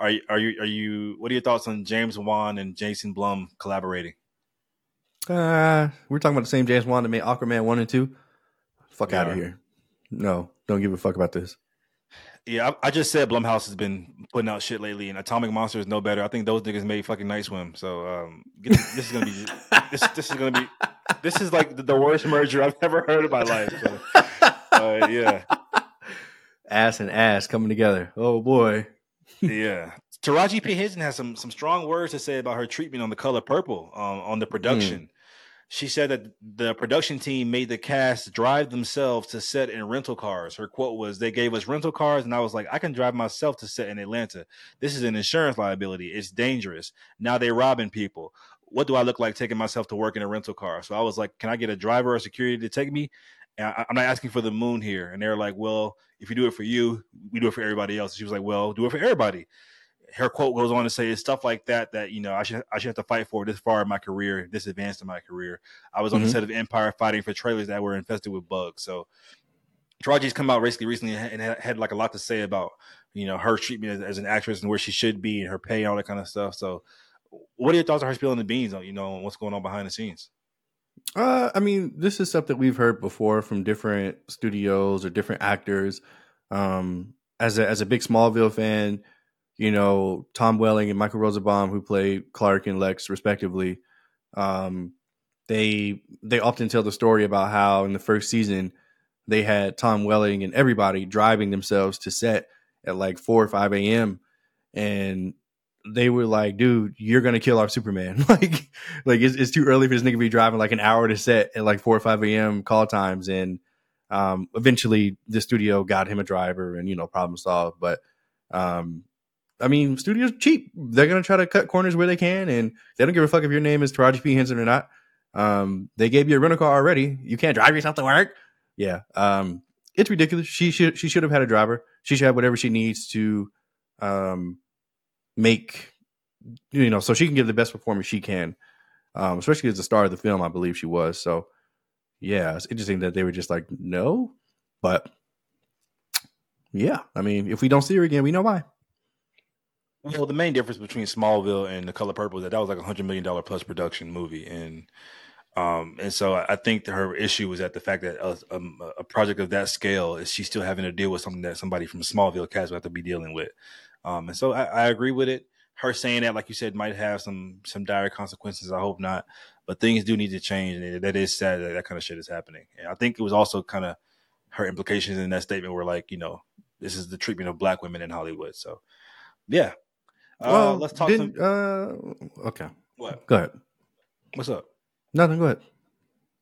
Are you are you are you? What are your thoughts on James Wan and Jason Blum collaborating? Uh, we're talking about the same James Wan that made Aquaman one and two. Fuck out of here. No, don't give a fuck about this. Yeah, I, I just said Blumhouse has been putting out shit lately, and Atomic Monster is no better. I think those niggas made fucking Night Swim. So um, get, this is gonna be this. This is gonna be this is like the, the worst merger I've ever heard in my life. So, uh, yeah, ass and ass coming together. Oh boy. yeah. Taraji P Henson has some some strong words to say about her treatment on the color purple um, on the production. She said that the production team made the cast drive themselves to set in rental cars. Her quote was, "They gave us rental cars, and I was like, I can drive myself to set in Atlanta. This is an insurance liability. It's dangerous. Now they're robbing people. What do I look like taking myself to work in a rental car?" So I was like, "Can I get a driver or security to take me?" And I, I'm not asking for the moon here. And they're like, "Well, if you do it for you, we do it for everybody else." She was like, "Well, do it for everybody." Her quote goes on to say it's stuff like that that you know I should I should have to fight for this far in my career, this advanced in my career. I was on the Mhm. set of Empire fighting for trailers that were infested with bugs. So Taraji's come out basically recently and had, had like a lot to say about you know her treatment as, as an actress and where she should be and her pay and all that kind of stuff. So what are your thoughts on her spilling the beans on you know what's going on behind the scenes? Uh, I mean, this is stuff that we've heard before from different studios or different actors. Um, as a as a big Smallville fan, you know Tom Welling and Michael Rosenbaum, who play Clark and Lex respectively, um, they they often tell the story about how in the first season they had Tom Welling and everybody driving themselves to set at like four or five a.m. and they were like, "Dude, you're gonna kill our Superman." <laughs> like, like it's, it's too early for this nigga to be driving like an hour to set at like four or five a.m. call times, and um, eventually the studio got him a driver, and you know, problem solved. But um, I mean, studios cheap; they're gonna try to cut corners where they can, and they don't give a fuck if your name is Taraji P Henson or not. Um, they gave you a rental car already; you can't drive yourself to work. Yeah, um, it's ridiculous. She should she should have had a driver. She should have whatever she needs to um make you know so she can give the best performance she can um especially as the star of the film i believe she was so yeah it's interesting that they were just like no but yeah i mean if we don't see her again we know why <laughs> well the main difference between smallville and the color purple is that that was like a hundred million dollar plus production movie and um, and so I think her issue was at the fact that a, um, a, project of that scale is she still having to deal with something that somebody from Smallville cast will have to be dealing with. Um, and so I, I, agree with it. Her saying that, like you said, might have some some dire consequences. I hope not, but things do need to change, and that is sad that that kind of shit is happening. And I think it was also kind of her implications in that statement were like, you know, this is the treatment of black women in Hollywood. So, yeah. Uh, well, let's talk. Some... Uh, okay. What? Go ahead. What's up? Nothing. Go ahead.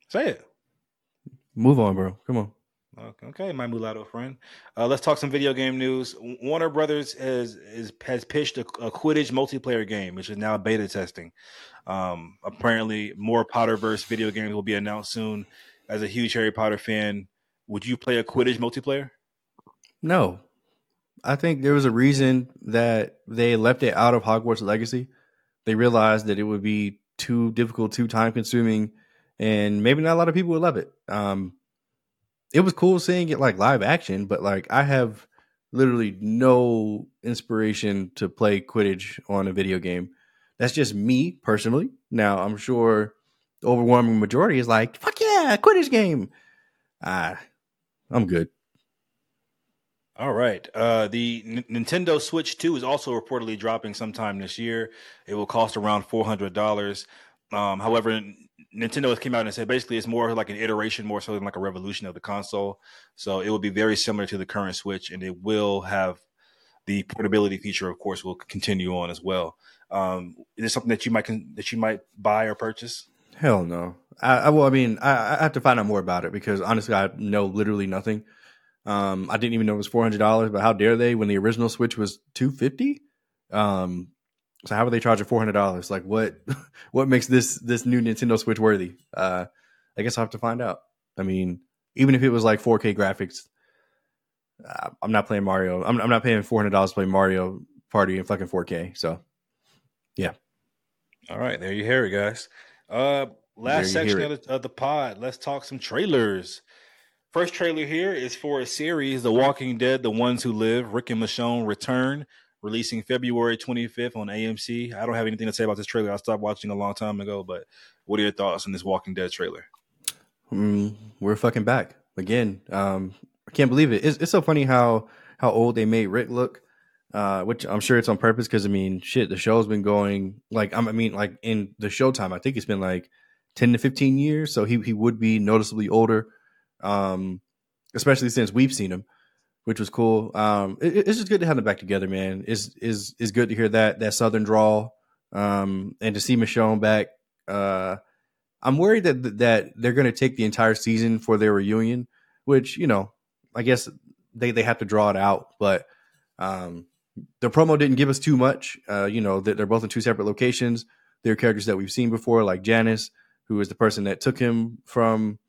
Say it. Move on, bro. Come on. Okay, my mulatto friend. Uh, let's talk some video game news. Warner Brothers has is, has pitched a, a, Quidditch multiplayer game, which is now beta testing. Um, apparently, more Potterverse video games will be announced soon. As a huge Harry Potter fan, would you play a Quidditch multiplayer? No, I think there was a reason that they left it out of Hogwarts Legacy. They realized that it would be too difficult, too time consuming, and maybe not a lot of people would love it. Um, it was cool seeing it like live action, but like I have literally no inspiration to play Quidditch on a video game. That's just me personally. Now I'm sure the overwhelming majority is like, fuck yeah, Quidditch game. Ah, I'm good. All right. Uh, the N- Nintendo Switch 2 is also reportedly dropping sometime this year. It will cost around $400. Um, however, Nintendo has came out and said basically it's more like an iteration, more so than like a revolution of the console. So it will be very similar to the current Switch, and it will have the portability feature. Of course, will continue on as well. Um, is this something that you might that you might buy or purchase? Hell no. I, I well, I mean, I, I, have to find out more about it because honestly, I know literally nothing. Um, I didn't even know it was four hundred dollars, but how dare they when the original Switch was two fifty? Um, so how are they charging four hundred dollars? Like what? <laughs> What makes this this new Nintendo Switch worthy? Uh, I guess I'll have to find out. I mean, even if it was like 4K graphics, uh, I'm not playing Mario. I'm, I'm not paying four hundred dollars to play Mario Party in fucking 4K. So, yeah. All right, there you hear it, guys. Uh, last section of the, of the pod. Let's talk some trailers. First trailer here is for a series, The Walking Dead: The Ones Who Live. Rick and Michonne return releasing February 25th on AMC. I don't have anything to say about this trailer. I stopped watching a long time ago, but what are your thoughts on this Walking Dead trailer? Mm, we're fucking back again. Um, I can't believe it. It's, it's, so funny how how old they made Rick look. Uh, which I'm sure it's on purpose because I mean, shit, the show's been going like I mean, like in the showtime, I think it's been like 10 to 15 years, so he he would be noticeably older. Um, especially since we've seen him which was cool. Um, it, it's just good to have them back together, man. Is is is good to hear that that Southern draw, um, and to see Michonne back. Uh, I'm worried that that they're going to take the entire season for their reunion, which you know, I guess they they have to draw it out, but um, the promo didn't give us too much. Uh, you know, they're both in two separate locations. They're characters that we've seen before, like Jadis, who is the person that took him from,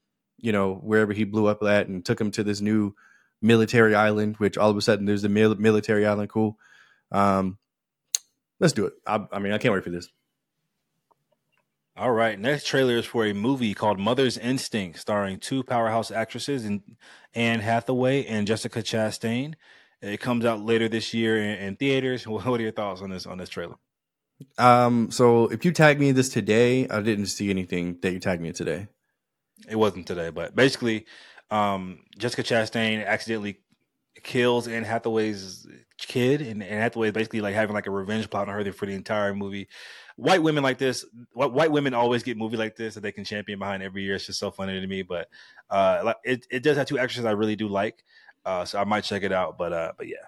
you know, wherever he blew up at and took him to this new military island, which all of a sudden there's the mil- military island. Cool. Um, let's do it. I, I mean, I can't wait for this. All right, next trailer is for a movie called Mother's Instinct, starring two powerhouse actresses, and Anne Hathaway and Jessica Chastain. It comes out later this year in, in theaters. <laughs> What are your thoughts on this on this trailer? Um, so if you tag me this today, I didn't see anything that you tagged me today. It wasn't today, but basically, um, Jessica Chastain accidentally kills Anne Hathaway's kid, and Anne Hathaway is basically like having like a revenge plot on her for the entire movie. White women like this, white women always get movie like this that they can champion behind every year. It's just so funny to me. But uh, it it does have two actresses I really do like, uh, so I might check it out. But uh, but yeah,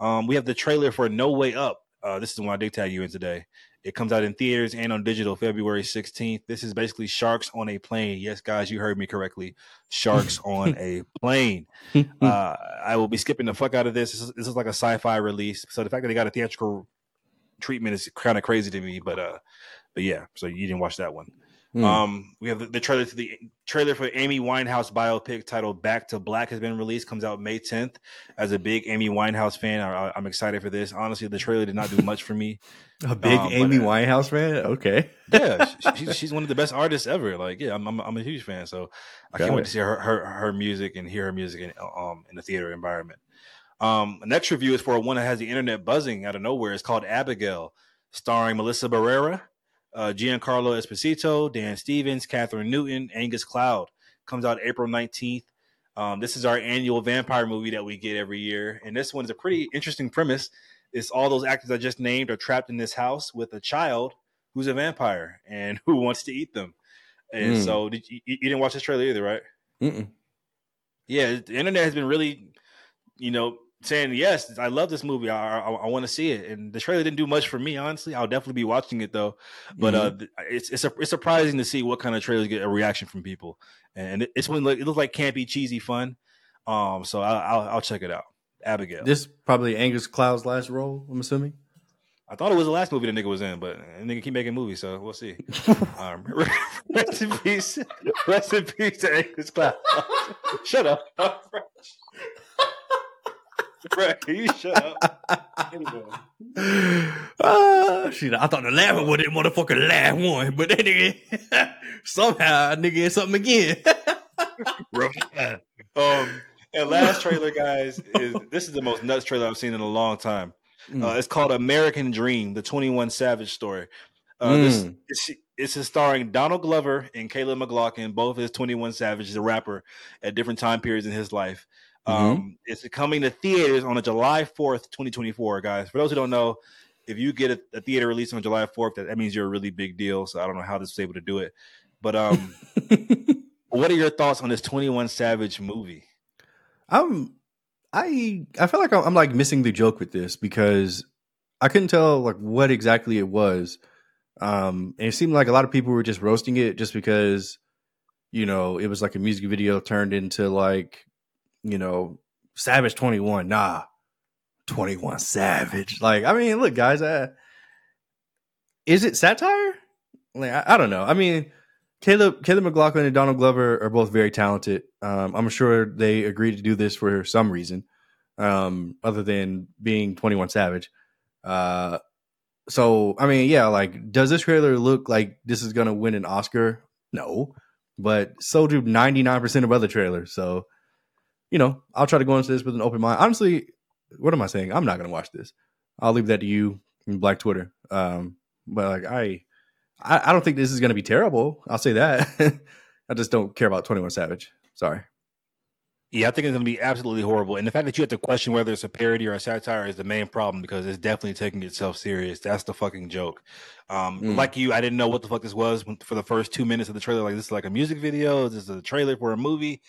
um, we have the trailer for No Way Up. Uh, this is the one I did tag you in today. It comes out in theaters and on digital February 16th. This is basically sharks on a plane. Yes, guys, you heard me correctly. Sharks <laughs> on a plane. <laughs> Uh, I will be skipping the fuck out of this. This is, this is, like a sci-fi release. So the fact that they got a theatrical treatment is kind of crazy to me. But uh, but yeah. So you didn't watch that one. Mm. Um, we have the, the, trailer to the trailer for Amy Winehouse biopic titled "Back to Black" has been released. Comes out May 10th. As a big Amy Winehouse fan, I, am excited for this. Honestly, the trailer did not do much for me. <laughs> a big um, Amy but, uh, Winehouse fan, okay? yeah, <laughs> she, she's one of the best artists ever. Like, yeah, I'm I'm, I'm a huge fan. So I Got can't it. wait to see her, her her music and hear her music in um in the theater environment. Um, next review is for one that has the internet buzzing out of nowhere. It's called Abigail, starring Melissa Barrera uh, Giancarlo Esposito, Dan Stevens, Kathryn Newton, Angus Cloud. Comes out April 19th. Um, this is our annual vampire movie that we get every year. And this one is a pretty interesting premise. It's all those actors I just named are trapped in this house with a child who's a vampire and <laughs> who wants to eat them. And mm. so, did you, you, didn't watch this trailer either, right? Mm-mm. Yeah, the internet has been really, you know, saying yes, I love this movie. I I, I want to see it. And the trailer didn't do much for me, honestly. I'll definitely be watching it though. But mm-hmm. uh, it's it's a, it's surprising to see what kind of trailers get a reaction from people. And it's when it looks like campy, cheesy fun. Um, so I, I'll I'll check it out. Abigail. This probably Angus Cloud's last role. I'm assuming. I thought it was the last movie the nigga was in, but nigga keep making movies, so we'll see. <laughs> um, <laughs> rest in peace, rest in peace to Angus Cloud. <laughs> Shut up. <laughs> Right, you shut up. Anyway. Uh, <laughs> shit, I thought the last one was the motherfucking last one, but then nigga, <laughs> somehow nigga is something again. um, and last trailer, guys, is this is the most nuts trailer I've seen in a long time. Mm. Uh, it's called American Dream, the Twenty One Savage story. Uh, mm. This it's, it's starring Donald Glover and Caleb McLaughlin, both as Twenty One Savage, the rapper, at different time periods in his life. Mm-hmm. Um, it's coming to theaters on a July 4th, 2024, guys. For those who don't know, if you get a, a theater release on July 4th, that, that, means you're a really big deal. So I don't know how this is able to do it. But um, <laughs> what are your thoughts on this 21 Savage movie? I'm I I feel like I'm, I'm like missing the joke with this because I couldn't tell like what exactly it was. Um, and it seemed like a lot of people were just roasting it just because, you know, it was like a music video turned into like you know, Savage 21. Nah, 21 Savage. Like, I mean, look, guys, uh, is it satire? Like, I, I, don't know. I mean, Caleb, Caleb McLaughlin and Donald Glover are both very talented. Um, I'm sure they agreed to do this for some reason, um, other than being 21 Savage. Uh, so, I mean, yeah, like, does this trailer look like this is going to win an Oscar? No, but so do 99% of other trailers. So, you know, I'll try to go into this with an open mind. Honestly, what am I saying? I'm not going to watch this. I'll leave that to you in Black Twitter. Um, but like I, I, I don't think this is going to be terrible. I'll say that. <laughs> I just don't care about Twenty One Savage. Sorry. Yeah, I think it's going to be absolutely horrible. And the fact that you have to question whether it's a parody or a satire is the main problem because it's definitely taking itself serious. That's the fucking joke. Um, mm. Like you, I didn't know what the fuck this was for the first two minutes of the trailer. Like, this is like a music video. This is a trailer for a movie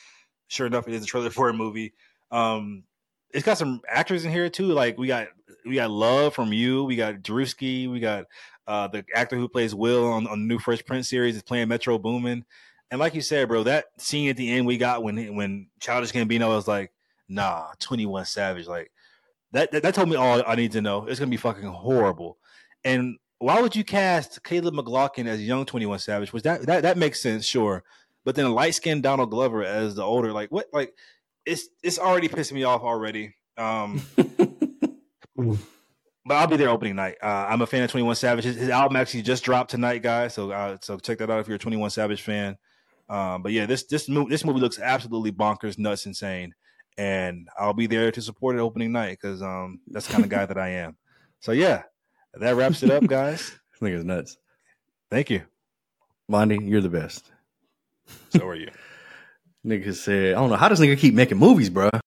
sure enough, it is a trailer for a movie. Um, it's got some actors in here too. Like we got we got Love from You, we got Drewski, we got uh, the actor who plays Will on, on the new Fresh Prince series is playing Metro Boomin. And like you said, bro, that scene at the end we got when when Childish Gambino was like, "Nah, Twenty One Savage," like that, that. That told me all I need to know. It's gonna be fucking horrible. And why would you cast Caleb McLaughlin as young Twenty One Savage? Was that that that makes sense, sure. But then light skinned Donald Glover as the older, like what? Like it's it's already pissing me off already. Um, <laughs> but I'll be there opening night. Uh, I'm a fan of Twenty One Savage. His, his, album actually just dropped tonight, guys. So uh, so check that out if you're a Twenty One Savage fan. Um, but yeah, this this movie this movie looks absolutely bonkers, nuts, insane, and I'll be there to support it opening night because um that's the kind of guy that I am. So yeah, that wraps it up, guys. I think it's nuts. Thank you, Monty. You're the best. So are you. <laughs> nigga said, I don't know how does nigga keep making movies, bro.